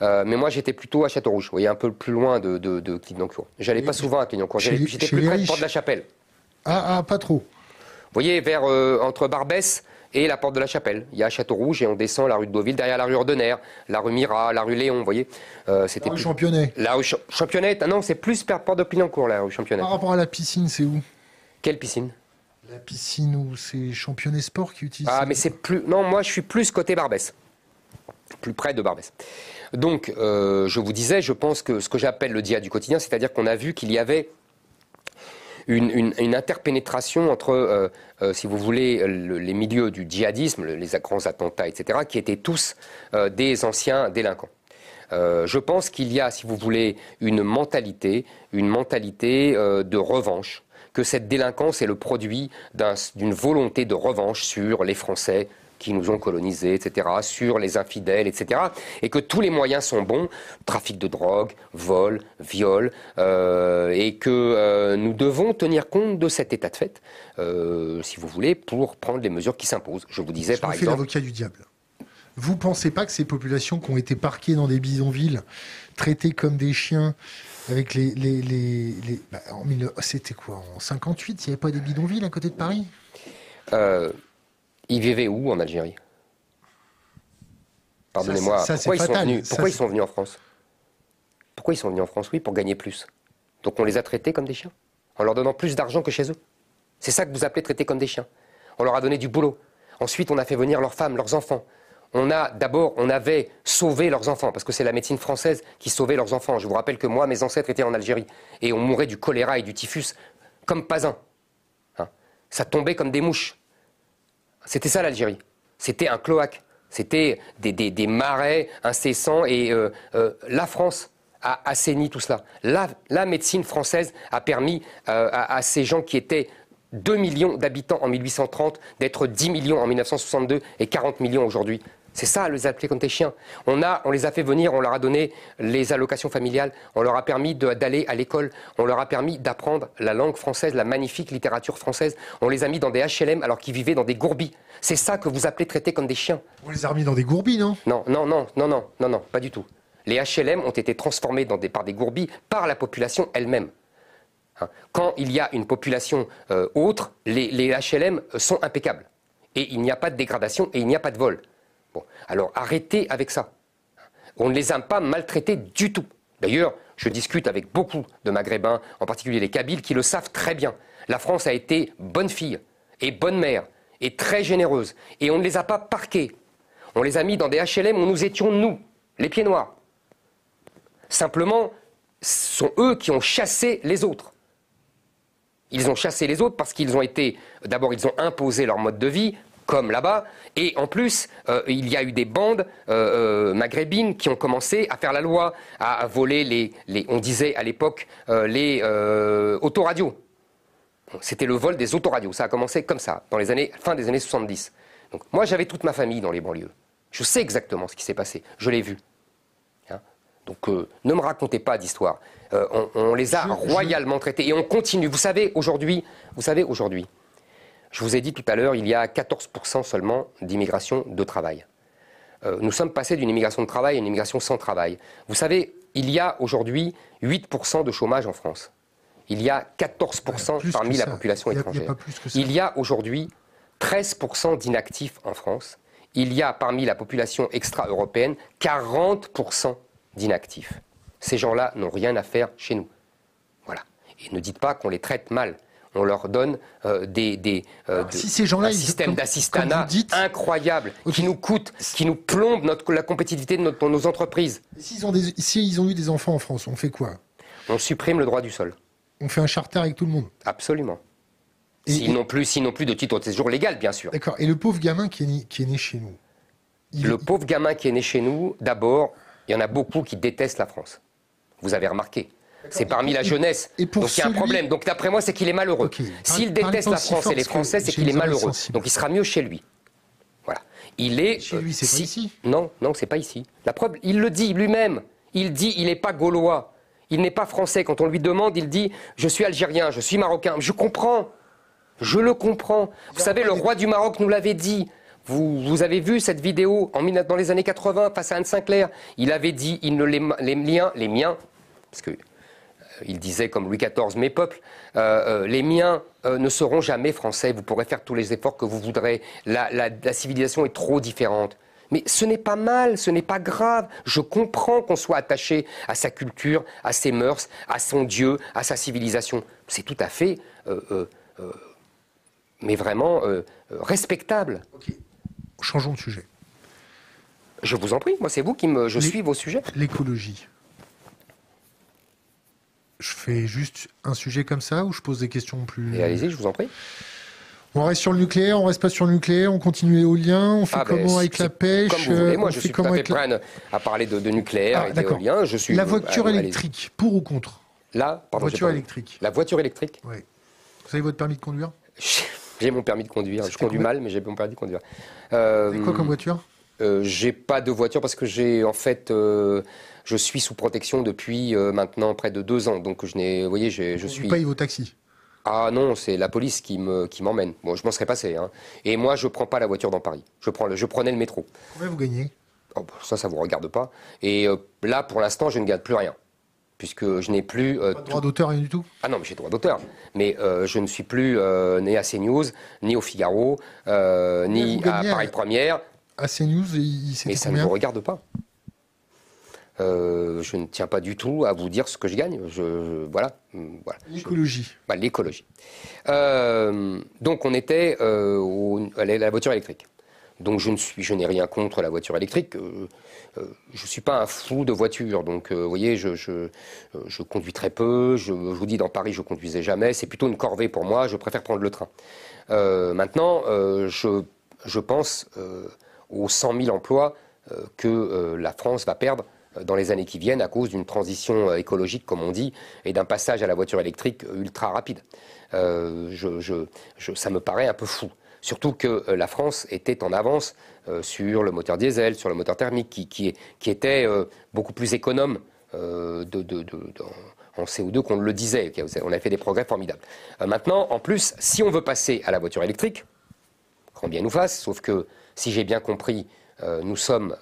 Euh, mais moi, j'étais plutôt à Château-Rouge, vous voyez, un peu plus loin de, de, de Clignancourt. J'allais pas souvent à Clignancourt. J'étais plus près de Porte de la Chapelle. Ah, ah, pas trop. Vous voyez, vers, euh, entre Barbès et la porte de la Chapelle. Il y a Château-Rouge et on descend la rue de Deauville, derrière la rue Ordener, la rue Mira, la rue Léon, vous voyez. Euh, c'était la rue Championnet. La rue Championnet, ah non, c'est plus vers porte de Pinancourt, la rue Championnet. Par rapport à la piscine, c'est où? Quelle piscine? La piscine où c'est Championnet Sport qui utilise. Ah, mais c'est plus. Non, moi je suis plus côté Barbès. Plus près de Barbès. Donc, euh, je vous disais, je pense que ce que j'appelle le dia du quotidien, c'est-à-dire qu'on a vu qu'il y avait une, interpénétration entre, si vous voulez, les milieux du djihadisme, les grands attentats, etc., qui étaient tous des anciens délinquants. je pense qu'il y a, si vous voulez, une mentalité, une mentalité de revanche, que cette délinquance est le produit d'une volonté de revanche sur les Français, qui nous ont colonisés, etc., sur les infidèles, etc., et que tous les moyens sont bons, trafic de drogue, vol, viol, euh, et que euh, nous devons tenir compte de cet état de fait, euh, si vous voulez, pour prendre les mesures qui s'imposent. Je vous disais, par exemple... l'avocat du diable. Vous pensez pas que ces populations qui ont été parquées dans des bidonvilles, traitées comme des chiens, avec les... les, les, bah, C'était quoi En 58, il n'y avait pas des bidonvilles à côté de Paris? Ils vivaient où en Algérie? Pardonnez-moi, pourquoi, ils sont, venus, pourquoi ils sont venus en France? Pourquoi ils sont venus en France Oui, pour gagner plus? Donc on les a traités comme des chiens, en leur donnant plus d'argent que chez eux. C'est ça que vous appelez traiter comme des chiens. On leur a donné du boulot. Ensuite, on a fait venir leurs femmes, leurs enfants. On a d'abord, on avait sauvé leurs enfants, parce que c'est la médecine française qui sauvait leurs enfants. Je vous rappelle que moi, mes ancêtres étaient en Algérie et on mourait du choléra et du typhus comme pas un. Hein? ça tombait comme des mouches. C'était ça l'Algérie. C'était un cloaque. C'était des, marais incessants. Et euh, euh, la France a assaini tout cela. La, médecine française a permis euh, à, ces gens qui étaient 2 millions d'habitants en 1830 d'être 10 millions en 1962 et 40 millions aujourd'hui. C'est ça, les appeler comme des chiens. On, a, on les a fait venir, on leur a donné les allocations familiales, on leur a permis d'aller à l'école, on leur a permis d'apprendre la langue française, la magnifique littérature française. On les a mis dans des HLM alors qu'ils vivaient dans des gourbis. C'est ça que vous appelez traiter comme des chiens. On les a remis dans des gourbis, non? Non, non, non, non, non, non, non, pas du tout. Les HLM ont été transformés dans des, par des gourbis par la population elle-même. Hein. Quand il y a une population euh, autre, les, les HLM sont impeccables. Et il n'y a pas de dégradation et il n'y a pas de vol. Alors arrêtez avec ça. On ne les a pas maltraités du tout. D'ailleurs, je discute avec beaucoup de Maghrébins, en particulier les Kabyles, qui le savent très bien. La France a été bonne fille et bonne mère et très généreuse. Et on ne les a pas parqués. On les a mis dans des HLM où nous étions, nous, les pieds noirs. Simplement, ce sont eux qui ont chassé les autres. Ils ont chassé les autres parce qu'ils ont été, d'abord, ils ont imposé leur mode de vie, comme là-bas. Et en plus, euh, il y a eu des bandes euh, euh, maghrébines qui ont commencé à faire la loi, à, voler les, on disait à l'époque, les autoradios. C'était le vol des autoradios. Ça a commencé comme ça, dans les années, fin des années 70. Donc, moi, j'avais toute ma famille dans les banlieues. Je sais exactement ce qui s'est passé. Je l'ai vu. Hein. Donc, ne me racontez pas d'histoire. On, les a royalement traités et on continue. Vous savez, aujourd'hui, vous savez, aujourd'hui, je vous ai dit tout à l'heure, il y a 14% seulement d'immigration de travail. Euh, nous sommes passés d'une immigration de travail à une immigration sans travail. Vous savez, il y a aujourd'hui 8% de chômage en France. Il y a 14% parmi la population étrangère. Il y a aujourd'hui 13% d'inactifs en France. Il y a parmi la population extra-européenne 40% d'inactifs. Ces gens-là n'ont rien à faire chez nous. Voilà. Et ne dites pas qu'on les traite mal on leur donne euh, des, des euh, si ces gens-là, un système d'assistanat incroyable qui nous coûte, qui nous plombe notre, la compétitivité de, nos entreprises. S'ils ont, si ont eu des enfants en France, on fait quoi? On supprime le droit du sol. On fait un charter avec tout le monde? Absolument. S'ils n'ont plus, plus de titre de séjour légal, bien sûr. D'accord. Et le pauvre gamin qui est né, qui est né chez nous Le pauvre gamin qui est né chez nous, d'abord, il y en a beaucoup qui détestent la France. Vous avez remarqué. C'est parmi la jeunesse. Donc il y a un problème. Donc d'après moi, c'est qu'il est malheureux. S'il déteste la France et les Français, c'est qu'il est malheureux. Donc il sera mieux chez lui. Voilà. Il est. Chez lui, c'est pas ici. Non, non, c'est pas ici. La preuve, il le dit lui-même. Il dit, il n'est pas gaulois. Il n'est pas français. Quand on lui demande, il dit, je suis algérien, je suis marocain. Je comprends. Je le comprends. Vous savez, le roi du Maroc nous l'avait dit. Vous, vous, avez vu cette vidéo en, dans les années 80 face à Anne Sinclair. Il avait dit, il ne les, les miens, les miens, parce que il disait comme Louis XIV, mes peuples, euh, euh, les miens euh, ne seront jamais français, vous pourrez faire tous les efforts que vous voudrez, la, civilisation est trop différente. Mais ce n'est pas mal, ce n'est pas grave. Je comprends qu'on soit attaché à sa culture, à ses mœurs, à son Dieu, à sa civilisation. C'est tout à fait, mais vraiment respectable. Changeons de sujet. Je vous en prie, moi c'est vous qui me... Je suis vos sujets. L'écologie fait juste un sujet comme ça ou je pose des questions plus. Et allez-y, je vous en prie. On reste sur le nucléaire, on reste pas sur le nucléaire, on continue éolien, on fait ah, ben, comment avec la pêche Comme vous voulez. Moi, je suis tout à fait prêt à parler de, nucléaire ah, et d'éolien. Je suis. La voiture électrique, pour ou contre? Pardon. Voiture électrique. La voiture électrique. Oui. Vous avez votre permis de conduire? J'ai mon permis de conduire. Je conduis mal, mais j'ai mon permis de conduire. Euh, quoi comme voiture? euh, J'ai pas de voiture parce que j'ai en fait. Euh, je suis sous protection depuis euh, maintenant près de deux ans. Donc je n'ai, vous voyez, je, je suis. Vous payez vos taxis ah non, c'est la police qui me qui m'emmène. Bon, je m'en serais passé. Hein. Et moi, je prends pas la voiture dans Paris. Je prends le, je prenais le métro. Combien vous gagnez? Oh, bah, Ça, ça vous regarde pas. Et là, pour l'instant, je ne gagne plus rien puisque je n'ai plus... Euh, pas droit d'auteur, rien du tout? Ah non, mais j'ai droit d'auteur. Mais euh, je ne suis plus euh, né à CNews, ni au Figaro, ni à Paris Première. À CNews, il Mais ça ne vous regarde pas. Je ne tiens pas du tout à vous dire ce que je gagne. Je, voilà. voilà. L'écologie. Bah, l'écologie. donc on était à la voiture électrique. Donc je ne suis, je n'ai rien contre la voiture électrique. Euh, euh, je ne suis pas un fou de voiture, donc euh, vous voyez, je, je, conduis très peu. Je, vous dis, dans Paris, je conduisais jamais. C'est plutôt une corvée pour moi. Je préfère prendre le train. maintenant, je pense aux 100 000 emplois que la France va perdre dans les années qui viennent à cause d'une transition écologique, comme on dit, et d'un passage à la voiture électrique ultra rapide. ça me paraît un peu fou. Surtout que euh, la France était en avance euh, sur le moteur diesel, sur le moteur thermique, qui, était euh, beaucoup plus économe en CO2 qu'on le disait. On a fait des progrès formidables. maintenant, en plus, si on veut passer à la voiture électrique, grand bien nous fasse, sauf que si j'ai bien compris, nous sommes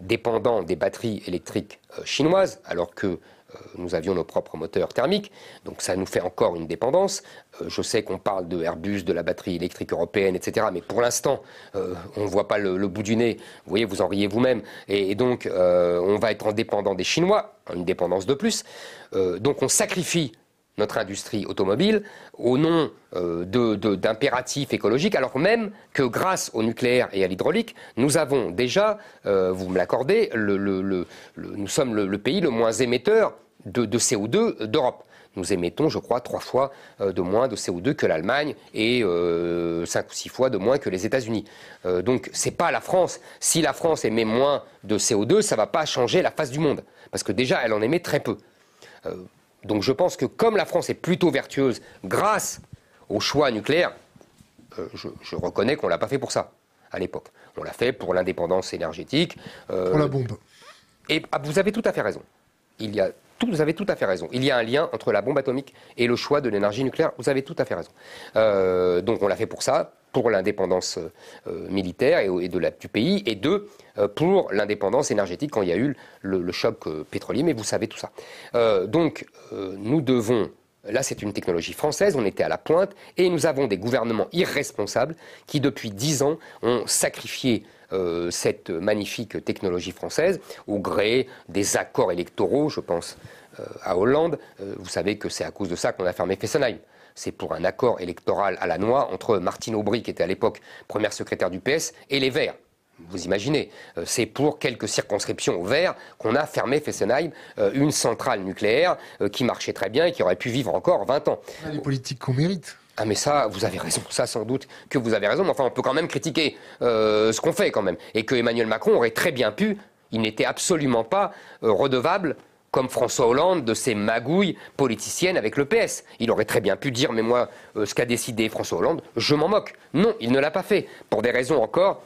dépendants des batteries électriques chinoises, alors que euh, nous avions nos propres moteurs thermiques, donc ça nous fait encore une dépendance. Euh, je sais qu'on parle de Airbus, de la batterie électrique européenne, etc. Mais pour l'instant, euh, on ne voit pas le, bout du nez. Vous voyez, vous en riez vous-même. Et, donc, on va être en dépendant des Chinois, une dépendance de plus. donc, on sacrifie notre industrie automobile au nom d'impératifs écologiques, alors même que grâce au nucléaire et à l'hydraulique, nous avons déjà, vous me l'accordez, nous sommes le, pays le moins émetteur de, CO2 d'Europe. Nous émettons, je crois, trois fois euh, de moins de CO2 que l'Allemagne et euh, cinq ou six fois de moins que les États-Unis. Euh, donc, c'est pas la France. Si la France émet moins de CO2, ça va pas changer la face du monde, parce que déjà, elle en émet très peu. Donc, je pense que comme la France est plutôt vertueuse grâce au choix nucléaire, je, reconnais qu'on l'a pas fait pour ça à l'époque. On l'a fait pour l'indépendance énergétique. pour la bombe. Et ah, vous avez tout à fait raison. Il y a vous avez tout à fait raison. Il y a un lien entre la bombe atomique et le choix de l'énergie nucléaire. Vous avez tout à fait raison. Euh, donc on l'a fait pour ça, pour l'indépendance euh, militaire et, de la, du pays, et deux, euh, pour l'indépendance énergétique quand il y a eu le, choc pétrolier. Mais vous savez tout ça. donc nous devons Là, c'est une technologie française, on était à la pointe, et nous avons des gouvernements irresponsables qui, depuis dix ans, ont sacrifié euh, cette magnifique technologie française au gré des accords électoraux, je pense euh, à Hollande. Euh, vous savez que c'est à cause de ça qu'on a fermé Fessenheim. C'est pour un accord électoral à la noix entre Martine Aubry, qui était à l'époque première secrétaire du PS, et les Verts. Vous imaginez, c'est pour quelques circonscriptions aux Verts qu'on a fermé Fessenheim, une centrale nucléaire qui marchait très bien et qui aurait pu vivre encore 20 ans. Les politiques qu'on mérite. Ah mais ça, vous avez raison, ça sans doute que vous avez raison, mais enfin on peut quand même critiquer euh, ce qu'on fait quand même. Et que Emmanuel Macron aurait très bien pu, il n'était absolument pas euh, redevable comme François Hollande de ses magouilles politiciennes avec le PS. Il aurait très bien pu dire, mais moi, euh, ce qu'a décidé François Hollande, je m'en moque. Non, il ne l'a pas fait. Pour des raisons encore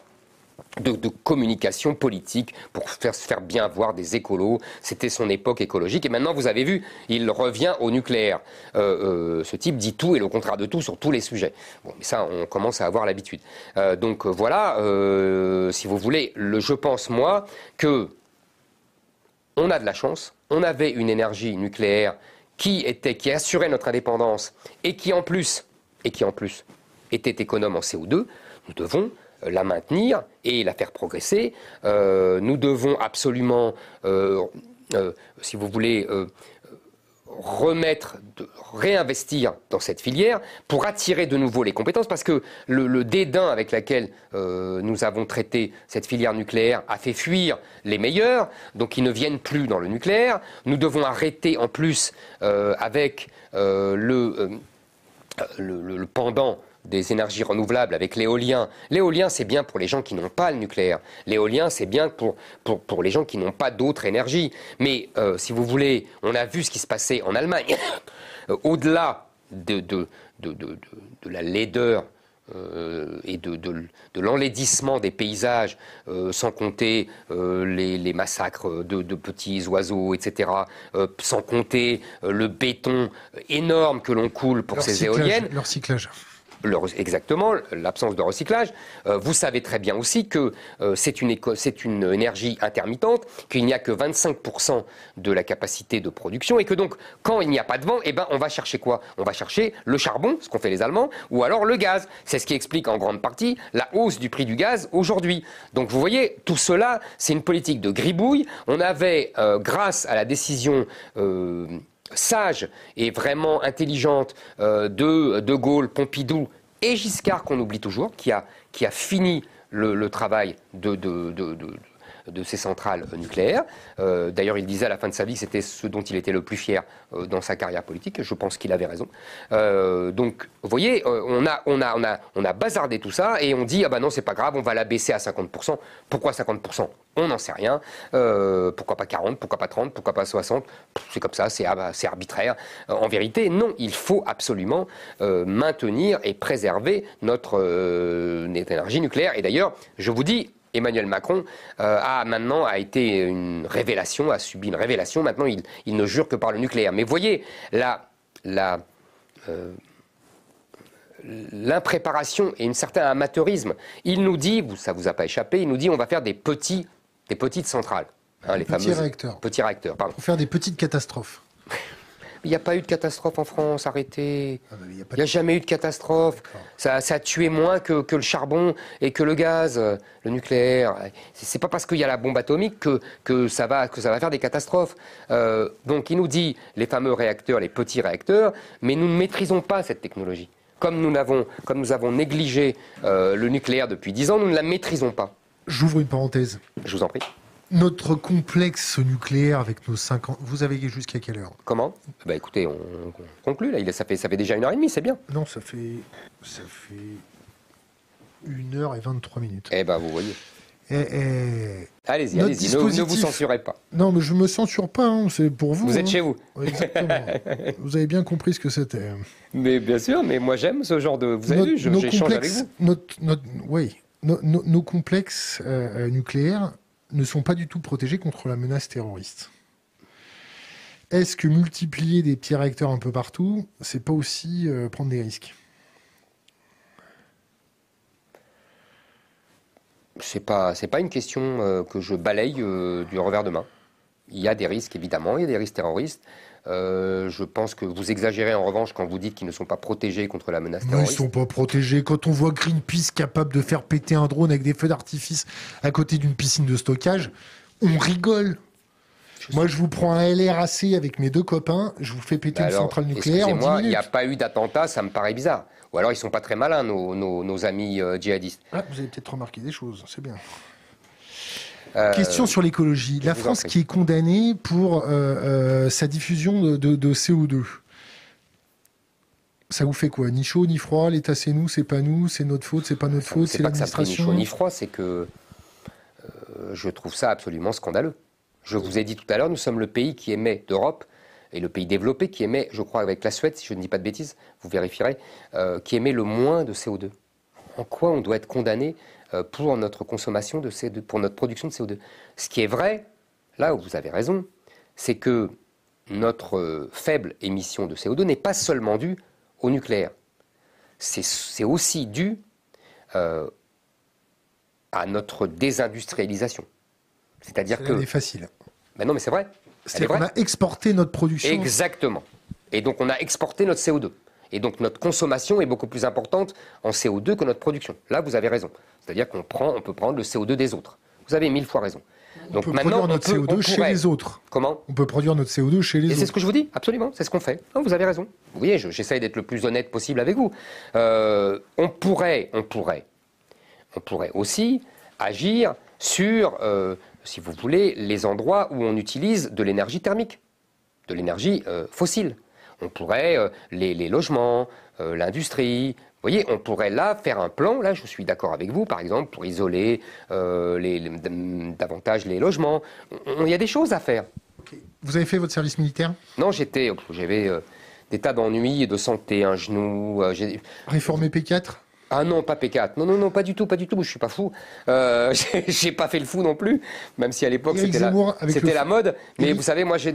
de, communication politique pour faire, faire bien voir des écolos. C'était son époque écologique. Et maintenant, vous avez vu, il revient au nucléaire. Euh, euh, ce type dit tout et le contraire de tout sur tous les sujets. Bon, mais ça, on commence à avoir l'habitude. Donc voilà, si vous voulez, le, je pense, moi, que on a de la chance. On avait une énergie nucléaire qui, était, qui assurait notre indépendance et qui, en plus, et qui, en plus, était économe en CO2. Nous devons la maintenir et la faire progresser. Euh, nous devons absolument, euh, euh, si vous voulez, remettre, réinvestir dans cette filière pour attirer de nouveau les compétences, parce que le, dédain avec lequel euh, nous avons traité cette filière nucléaire a fait fuir les meilleurs, donc ils ne viennent plus dans le nucléaire. Nous devons arrêter en plus euh, avec euh, le, le, pendant des énergies renouvelables avec l'éolien. L'éolien, c'est bien pour les gens qui n'ont pas le nucléaire. L'éolien, c'est bien pour, pour, les gens qui n'ont pas d'autres énergies. Mais euh, si vous voulez, on a vu ce qui se passait en Allemagne. Au-delà de, de, de, la laideur euh, et de, l'enlaidissement des paysages, euh, sans compter les, massacres de, petits oiseaux, etc., sans compter le béton énorme que l'on coule pour ces éoliennes. Leur cyclage exactement, l'absence de recyclage. Euh, vous savez très bien aussi que euh, c'est une, une, énergie intermittente, qu'il n'y a que 25% de la capacité de production, et que donc, quand il n'y a pas de vent, eh ben, on va chercher quoi? On va chercher le charbon, ce qu'ont fait les Allemands, ou alors le gaz. C'est ce qui explique en grande partie la hausse du prix du gaz aujourd'hui. Donc vous voyez, tout cela, c'est une politique de gribouille. On avait, euh, grâce à la décision sage et vraiment intelligente euh, de De Gaulle, Pompidou et Giscard, qu'on oublie toujours, qui a, fini le, travail de ces centrales nucléaires. Euh, d'ailleurs, il disait à la fin de sa vie que c'était ce dont il était le plus fier euh, dans sa carrière politique. Je pense qu'il avait raison. Euh, donc, vous voyez, on a, on, a, on, a, on a bazardé tout ça et on dit ah ben non, c'est pas grave, on va la baisser à 50%. Pourquoi 50% On n'en sait rien. pourquoi pas 40 Pourquoi pas 30 Pourquoi pas 60 C'est comme ça, c'est arbitraire. en vérité, non, il faut absolument maintenir et préserver notre énergie nucléaire. Et d'ailleurs, je vous dis, Emmanuel Macron euh, a maintenant a été une révélation, a subi une révélation. Maintenant, il, ne jure que par le nucléaire. Mais voyez, la, la, euh, l'impréparation et un certain amateurisme. Il nous dit, ça vous a pas échappé, il nous dit on va faire des petits, des petites centrales, hein, les petits réacteurs. Petits réacteurs, pardon. Pour faire des petites catastrophes. Il n'y a pas eu de catastrophe en France, arrêtez. Ah, il n'y a, jamais eu de catastrophe. Ça, a tué moins que, le charbon et que le gaz, le nucléaire. C'est pas parce qu'il y a la bombe atomique que, ça, va, que ça va faire des catastrophes. Euh, donc il nous dit les fameux réacteurs, les petits réacteurs, mais nous ne maîtrisons pas cette technologie. Comme nous, avons, comme nous avons négligé euh, le nucléaire depuis 10 ans, nous ne la maîtrisons pas. J'ouvre une parenthèse. Je vous en prie. Notre complexe nucléaire avec nos 50... Vous avez jusqu'à quelle heure? Comment? Bah écoutez, on, conclut là. Il, ça, fait, ça fait déjà une heure et demie, c'est bien. Non, ça fait... Ça fait... Une heure et 23 minutes. Eh ben, vous voyez. allez-y, allez-y, ne, vous censurez pas. Non, mais je me censure pas, hein, c'est pour vous. Vous êtes hein. chez vous. exactement. vous avez bien compris ce que c'était. Mais bien sûr, mais moi j'aime ce genre de. Vous avez vu, j'échange avec vous. Notre, oui, nos, complexes euh, euh, nucléaires ne sont pas du tout protégés contre la menace terroriste. Est-ce que multiplier des petits réacteurs un peu partout, c'est pas aussi euh, prendre des risques? C'est pas pas une question euh, que je balaye euh, du revers de main. Il y a des risques évidemment, il y a des risques terroristes. Euh, je pense que vous exagérez en revanche quand vous dites qu'ils ne sont pas protégés contre la menace terroriste. ils ne sont pas protégés. Quand on voit Greenpeace capable de faire péter un drone avec des feux d'artifice à côté d'une piscine de stockage, on rigole. Moi, je vous prends un LRAC avec mes deux copains, je vous fais péter une centrale nucléaire en 10 minutes. il n'y a pas eu d'attentat, ça me paraît bizarre. Ou alors ils sont pas très malins, nos, amis euh, djihadistes. Ah, vous avez peut-être remarqué des choses, c'est bien. Euh, Question sur l'écologie. La France qui est condamnée pour euh, euh, sa diffusion de, CO2. Ça vous fait quoi? Ni chaud ni froid? L'État c'est nous, c'est pas nous, c'est notre faute, c'est pas notre faute, c'est l'administration. Ni chaud ni froid, c'est que je trouve ça absolument scandaleux. Je vous ai dit tout à l'heure, nous sommes le pays qui émet d'Europe et le pays développé qui émet, je crois avec la Suède, si je ne dis pas de bêtises, vous vérifierez, qui émet le moins de CO2. En quoi on doit être condamné pour notre consommation de CO2, pour notre production de CO2. Ce qui est vrai, là où vous avez raison, c'est que notre euh, faible émission de CO2 n'est pas seulement due au nucléaire. C'est aussi dû euh, à notre désindustrialisation. C'est-à-dire que. C'est facile. Mais non, mais c'est vrai. C'est qu'on a exporté notre production. Exactement. Et donc on a exporté notre CO2. Et donc notre consommation est beaucoup plus importante en CO2 que notre production. Là, vous avez raison. C'est-à-dire qu'on prend, on peut prendre le CO2 des autres. Vous avez mille fois raison. Donc on peut maintenant, produire notre CO2 chez les autres. Comment? On peut produire notre CO2 chez les autres. C'est ce que je vous dis, absolument, c'est ce qu'on fait. vous avez raison. Vous voyez, j'essaye d'être le plus honnête possible avec vous. Euh, on pourrait, on pourrait, on pourrait aussi agir sur, euh, si vous voulez, les endroits où on utilise de l'énergie thermique, de l'énergie euh, fossile. On pourrait les, logements, l'industrie, vous voyez, on pourrait là faire un plan, là je suis d'accord avec vous, par exemple, pour isoler euh, les, davantage les logements. Il y a des choses à faire. Vous avez fait votre service militaire? Non, j'étais, j'avais euh, des tas d'ennuis, de santé, un genou. Euh, Réformé P4 ah non, pas P4. Non, non, non, pas du tout, pas du tout. Je suis pas fou. Euh, j'ai pas fait le fou non plus, même si à l'époque c'était la, la, mode. Mais vous savez, moi j'ai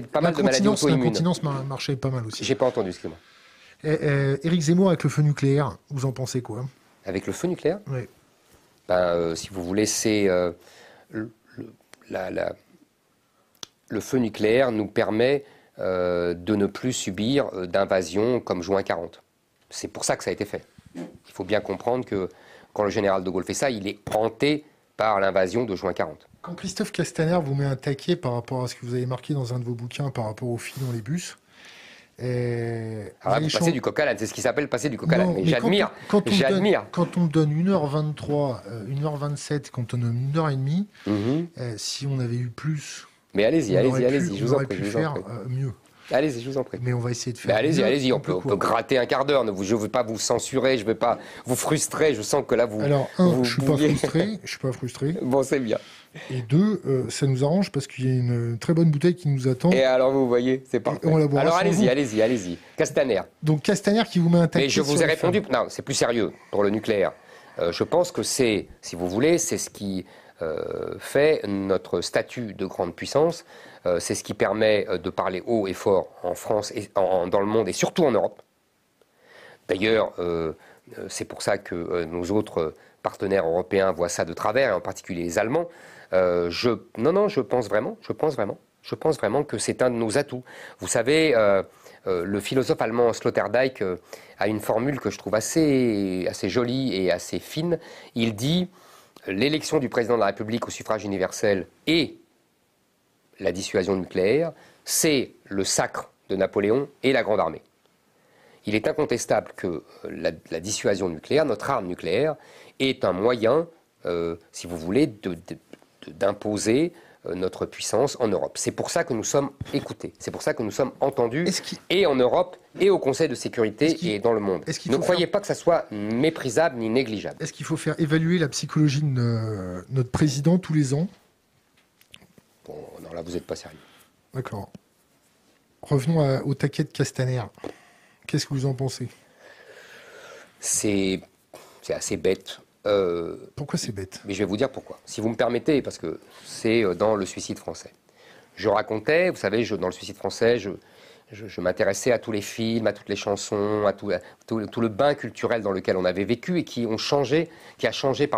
pas mal de maladies auto-immunes. La continence marchait pas mal aussi. J'ai pas entendu, excusez-moi. Eh, eh, Éric Zemmour avec le feu nucléaire, vous en pensez quoi? Avec le feu nucléaire? Oui. Ben, euh, si vous voulez, c'est euh, le, le, feu nucléaire nous permet euh, de ne plus subir d'invasion comme juin 40. C'est pour ça que ça a été fait. Il faut bien comprendre que quand le général de Gaulle fait ça, il est hanté par l'invasion de juin 40. Quand Christophe Castaner vous met un taquet par rapport à ce que vous avez marqué dans un de vos bouquins par rapport aux filles dans les bus, et ah, passer du coq à c'est ce qui s'appelle passer du coq à l'âne. J'admire. Quand on me donne 1h23, 1h27, euh, quand on donne 1h30, mhm. euh, si on avait eu plus. Mais allez-y, allez-y, allez-y, je vous en prie. pu faire euh, mieux. Allez-y, je vous en prie. Mais on va essayer de faire. allez-y, allez-y, on, peut, gratter un quart d'heure. Je ne veux pas vous censurer, je ne veux pas vous frustrer. Je sens que là, vous. Alors, un, je ne suis pas frustré. Je suis pas frustré. Bon, c'est bien. Et deux, euh, ça nous arrange parce qu'il y a une très bonne bouteille qui nous attend. Et alors vous voyez, c'est parfait. alors allez-y, allez-y, allez-y. Castaner. Donc Castaner qui vous met un Mais je vous ai répondu. Non, c'est plus sérieux pour le nucléaire. Euh, je pense que c'est, si vous voulez, c'est ce qui euh, fait notre statut de grande puissance. C'est ce qui permet de parler haut et fort en France et dans le monde et surtout en Europe. D'ailleurs, c'est pour ça que nos autres partenaires européens voient ça de travers, et en particulier les Allemands. Euh, non, non, je pense vraiment, je pense vraiment, je pense vraiment que c'est un de nos atouts. Vous savez, euh, euh, le philosophe allemand Sloterdijk a une formule que je trouve assez, assez jolie et assez fine. Il dit l'élection du président de la République au suffrage universel et la dissuasion nucléaire, c'est le sacre de Napoléon et la Grande Armée. Il est incontestable que la, dissuasion nucléaire, notre arme nucléaire, est un moyen, si vous voulez, d'imposer euh, notre puissance en Europe. C'est pour ça que nous sommes écoutés, c'est pour ça que nous sommes entendus, et en Europe, et au Conseil de sécurité, et dans le monde. Ne croyez pas que ça soit méprisable ni négligeable. Est-ce qu'il faut faire évaluer la psychologie de notre président tous les ans? Bon, non, là, vous n'êtes pas sérieux. D'accord. Revenons au taquet de Castaner. Qu'est-ce que vous en pensez? C'est assez bête. Euh, pourquoi c'est bête? Mais je vais vous dire pourquoi. Si vous me permettez, parce que c'est euh, dans le suicide français. Je racontais, vous savez, je, dans le suicide français, je, je, m'intéressais à tous les films, à toutes les chansons, à tout, le bain culturel dans lequel on avait vécu et qui ont changé, qui a changé,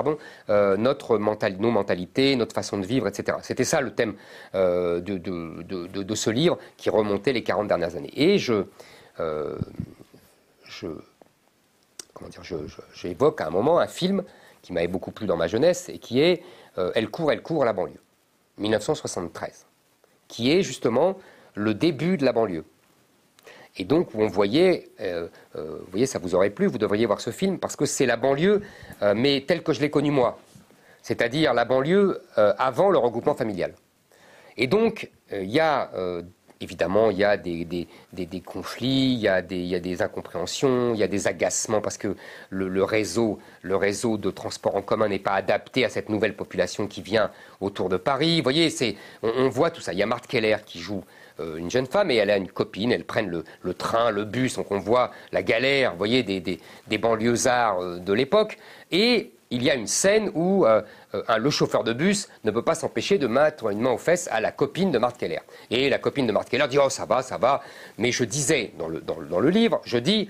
euh, notre mental, nos mentalités, notre façon de vivre, etc. C'était ça le thème de, de, ce livre qui remontait les 40 dernières années. Et je, je comment dire, j'évoque à un moment un film qui m'avait beaucoup plu dans ma jeunesse et qui est euh, Elle court, elle court à la banlieue, 1973, qui est justement le début de la banlieue. Et donc, on voyait, euh, euh, vous voyez, ça vous aurait plu, vous devriez voir ce film, parce que c'est la banlieue, mais telle que je l'ai connue moi. C'est-à-dire la banlieue avant le regroupement familial. Et donc, il y a évidemment, il y a des, conflits, il y a des, incompréhensions, il y a des agacements parce que le, réseau, le réseau de transport en commun n'est pas adapté à cette nouvelle population qui vient autour de Paris. Vous voyez, c'est, on, voit tout ça. Il y a Marthe Keller qui joue euh, une jeune femme et elle a une copine, elles prennent le, train, le bus, donc on voit la galère, vous voyez, des, des banlieusards euh, de l'époque. Et il y a une scène où euh, euh, le chauffeur de bus ne peut pas s'empêcher de mettre une main aux fesses à la copine de Marthe Keller. Et la copine de Marthe Keller dit Oh, ça va, ça va. Mais je disais dans le, dans, le livre, je dis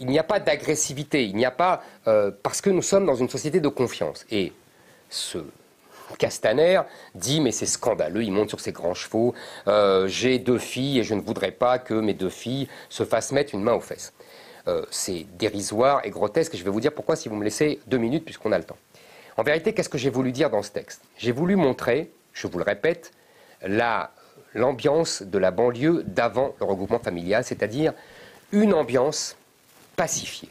il n'y a pas d'agressivité, il n'y a pas. Parce que nous sommes dans une société de confiance. Et ce Castaner dit mais c'est scandaleux, il monte sur ses grands chevaux, j'ai deux filles et je ne voudrais pas que mes deux filles se fassent mettre une main aux fesses. c'est dérisoire et grotesque et je vais vous dire pourquoi si vous me laissez deux minutes puisqu'on a le temps. En vérité, qu'est-ce que j'ai voulu dire dans ce texte? J'ai voulu montrer, je vous le répète, l'ambiance de la banlieue d'avant le regroupement familial, c'est-à-dire une ambiance pacifiée.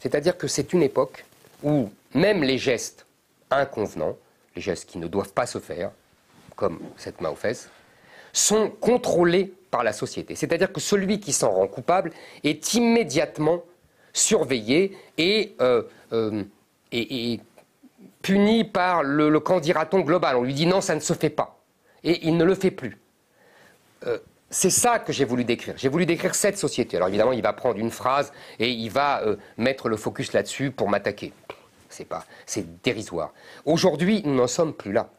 C'est-à-dire que c'est une époque où même les gestes inconvenants, les gestes qui ne doivent pas se faire, comme cette main aux fesses, sont contrôlés par la société. C'est-à-dire que celui qui s'en rend coupable est immédiatement surveillé et, euh, euh, puni par le, le on global. On lui dit non, ça ne se fait pas. Et il ne le fait plus. Euh, c'est ça que j'ai voulu décrire. J'ai voulu décrire cette société. Alors évidemment, il va prendre une phrase et il va mettre le focus là-dessus pour m'attaquer. C'est pas, c'est dérisoire. Aujourd'hui, nous n'en sommes plus là.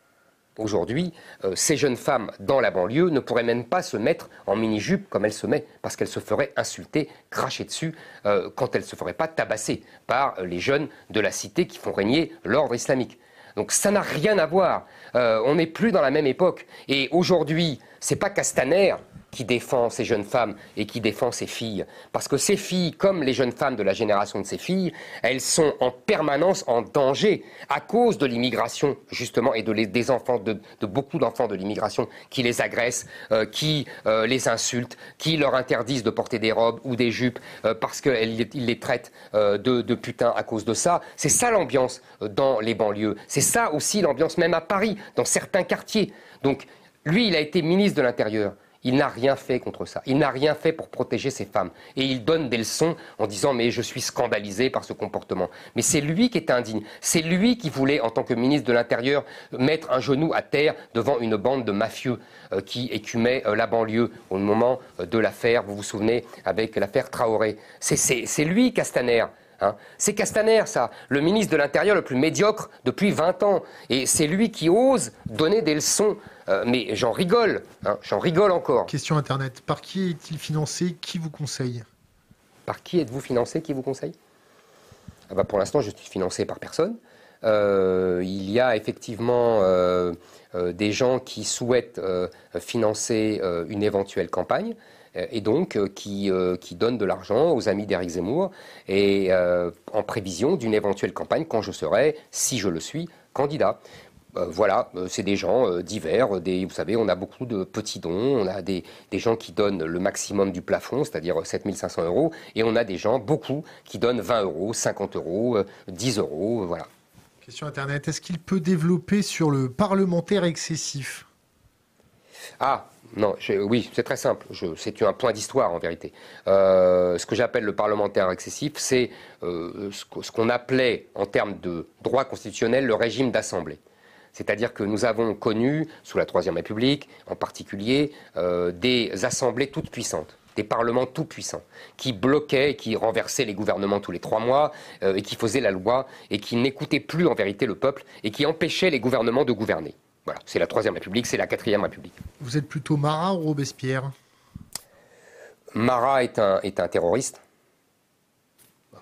Aujourd'hui, euh, ces jeunes femmes dans la banlieue ne pourraient même pas se mettre en mini-jupe comme elles se mettent, parce qu'elles se feraient insulter, cracher dessus, euh, quand elles ne se feraient pas tabasser par les jeunes de la cité qui font régner l'ordre islamique. Donc ça n'a rien à voir. Euh, on n'est plus dans la même époque. Et aujourd'hui, c'est pas Castaner qui défend ces jeunes femmes et qui défend ces filles. Parce que ces filles, comme les jeunes femmes de la génération de ces filles, elles sont en permanence en danger à cause de l'immigration, justement, et de des enfants, de, beaucoup d'enfants de l'immigration qui les agressent, euh, qui euh, les insultent, qui leur interdisent de porter des robes ou des jupes euh, parce qu'ils les traitent de, de putains à cause de ça. C'est ça l'ambiance dans les banlieues. C'est ça aussi l'ambiance même à Paris, dans certains quartiers. Donc, lui, il a été ministre de l'Intérieur. Il n'a rien fait contre ça. Il n'a rien fait pour protéger ces femmes. Et il donne des leçons en disant mais je suis scandalisé par ce comportement. Mais c'est lui qui est indigne. C'est lui qui voulait, en tant que ministre de l'Intérieur, mettre un genou à terre devant une bande de mafieux euh, qui écumaient euh, la banlieue au moment euh, de l'affaire, vous vous souvenez, avec l'affaire Traoré. C'est lui, Castaner. Hein. C'est Castaner, ça, le ministre de l'Intérieur le plus médiocre depuis 20 ans. Et c'est lui qui ose donner des leçons. Euh, mais j'en rigole, hein, j'en rigole encore. Question Internet. Par qui est-il financé? Qui vous conseille? Par qui êtes-vous financé? Qui vous conseille? Ah bah Pour l'instant, je suis financé par personne. Euh, il y a effectivement euh, des gens qui souhaitent financer une éventuelle campagne. Euh, et donc euh, qui, euh, qui donne de l'argent aux amis d'Éric Zemmour et en prévision d'une éventuelle campagne quand je serai, si je le suis, candidat. voilà, c'est des gens divers. Des, vous savez, on a beaucoup de petits dons. On a des, des gens qui donnent le maximum du plafond, c'est-à-dire 7500 euros. Et on a des gens, beaucoup, qui donnent 20 euros, 50 euros, 10 euros. Voilà. Question Internet. Est-ce qu'il peut développer sur le parlementaire excessif? Ah, non, oui, c'est très simple. C'est un point d'histoire en vérité. Euh, ce que j'appelle le parlementaire excessif, c'est euh, ce qu'on appelait en termes de droit constitutionnel le régime d'assemblée. C'est-à-dire que nous avons connu, sous la Troisième République en particulier, euh, des assemblées toutes puissantes des parlements tout puissants, qui bloquaient, qui renversaient les gouvernements tous les trois mois, et qui faisaient la loi, et qui n'écoutaient plus en vérité le peuple, et qui empêchaient les gouvernements de gouverner. Voilà, c'est la Troisième République, c'est la Quatrième République. Vous êtes plutôt Marat ou Robespierre? Marat est un, est un terroriste,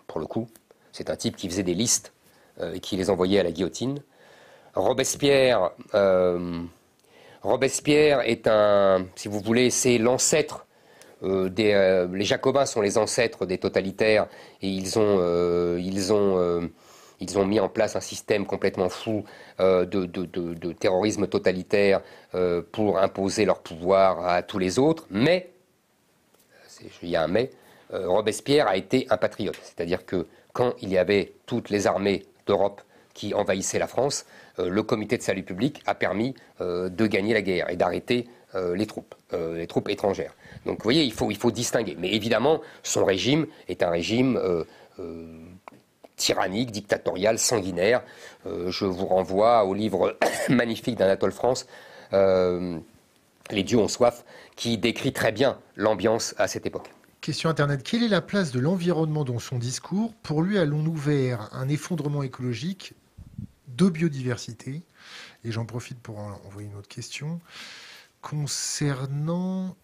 pour le coup. C'est un type qui faisait des listes euh, et qui les envoyait à la guillotine. Robespierre, euh, Robespierre est un, si vous voulez, c'est l'ancêtre euh, des. les Jacobins sont les ancêtres des totalitaires et ils ont, ils ont ils ont mis en place un système complètement fou euh, de, terrorisme totalitaire euh, pour imposer leur pouvoir à tous les autres. Mais, il y a un mais, euh, Robespierre a été un patriote. C'est-à-dire que quand il y avait toutes les armées d'Europe qui envahissaient la France, le comité de salut public a permis de gagner la guerre et d'arrêter les troupes, les troupes étrangères. Donc vous voyez, il faut, il faut distinguer. Mais évidemment, son régime est un régime tyrannique, dictatorial, sanguinaire. Euh, je vous renvoie au livre magnifique d'Anatole France, euh, Les dieux ont soif, qui décrit très bien l'ambiance à cette époque. Question Internet. Quelle est la place de l'environnement dans son discours? Pour lui, allons-nous vers un effondrement écologique de biodiversité? Et j'en profite pour envoyer une autre question. Concernant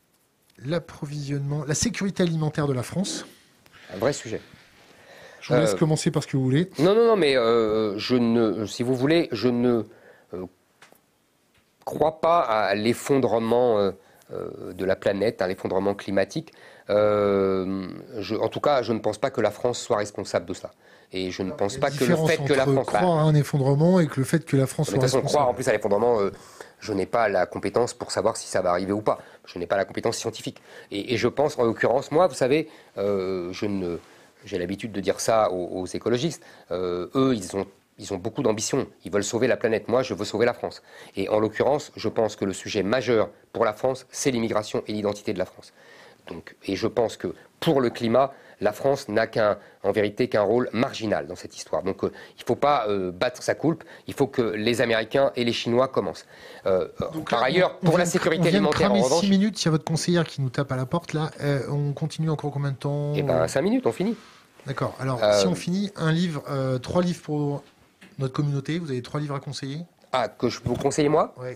l'approvisionnement, la sécurité alimentaire de la France. Un vrai sujet. Je vous laisse euh, commencer par ce que vous voulez. Non, non, non, mais euh, je ne, si vous voulez, je ne euh, crois pas à l'effondrement de la planète, à l'effondrement climatique. en tout cas, je ne pense pas que la France soit responsable de ça. Et je ne pense pas que le fait que la France croire à un effondrement et que le fait que la France soit. De toute façon, croire en plus à l'effondrement, je n'ai pas la compétence pour savoir si ça va arriver ou pas. Je n'ai pas la compétence scientifique. Et, je pense, en l'occurrence, moi, vous savez, je ne j'ai l'habitude de dire ça aux, écologistes, euh, eux, ils ont, beaucoup d'ambition, ils veulent sauver la planète, moi, je veux sauver la France. Et en l'occurrence, je pense que le sujet majeur pour la France, c'est l'immigration et l'identité de la France. Et je pense que pour le climat, la France n'a qu'un, en vérité, qu'un rôle marginal dans cette histoire. Donc, euh, il ne faut pas euh, battre sa coulpe. Il faut que les Américains et les Chinois commencent. par ailleurs, pour la sécurité alimentaire, en revanche, 6 minutes. Il y a votre conseillère qui nous tape à la porte là. on continue encore combien de temps Eh ben, 5 minutes, on finit. D'accord. Alors, si on finit, un livre, trois livres pour notre communauté. Vous avez trois livres à conseiller Ah, que je peux vous conseiller moi? Oui.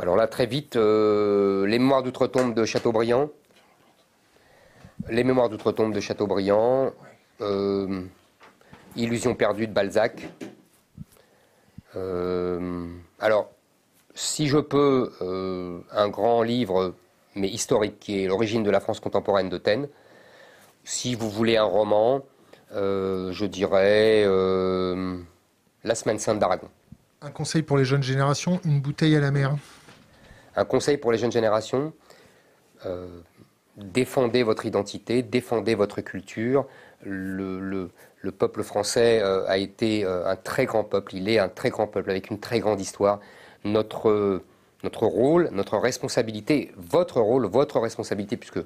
Alors là, très vite, Les Mémoires d'outre-tombe de Chateaubriand. Les Mémoires d'outre-tombe de Chateaubriand, euh, Illusion perdue de Balzac. Euh, alors, si je peux, euh, un grand livre, mais historique, qui est L'origine de la France contemporaine de Taine. Si vous voulez un roman, je dirais La Semaine Sainte d'Aragon. Un conseil pour les jeunes générations, une bouteille à la mer. Un conseil pour les jeunes générations, défendez votre identité, défendez votre culture. Le, peuple français euh, a été euh, un très grand peuple, il est un très grand peuple avec une très grande histoire. Notre, notre rôle, notre responsabilité, votre rôle, votre responsabilité, puisque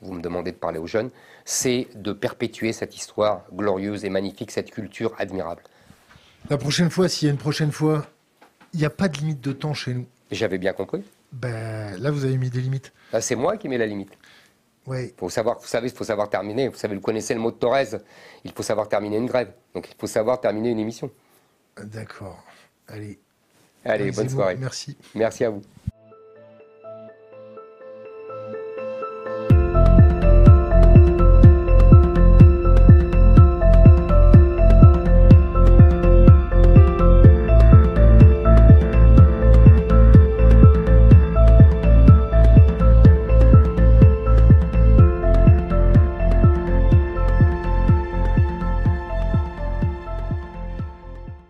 vous me demandez de parler aux jeunes, c'est de perpétuer cette histoire glorieuse et magnifique, cette culture admirable. La prochaine fois, s'il y a une prochaine fois, il n'y a pas de limite de temps chez nous. J'avais bien compris. Ben, là, vous avez mis des limites. c'est moi qui mets la limite. Oui. Faut savoir, vous savez, il faut savoir terminer. Vous savez, vous connaissez le mot de Thorez. Il faut savoir terminer une grève. Donc, il faut savoir terminer une émission. D'accord. Allez. Allez, bonne soirée. Merci. Merci à vous.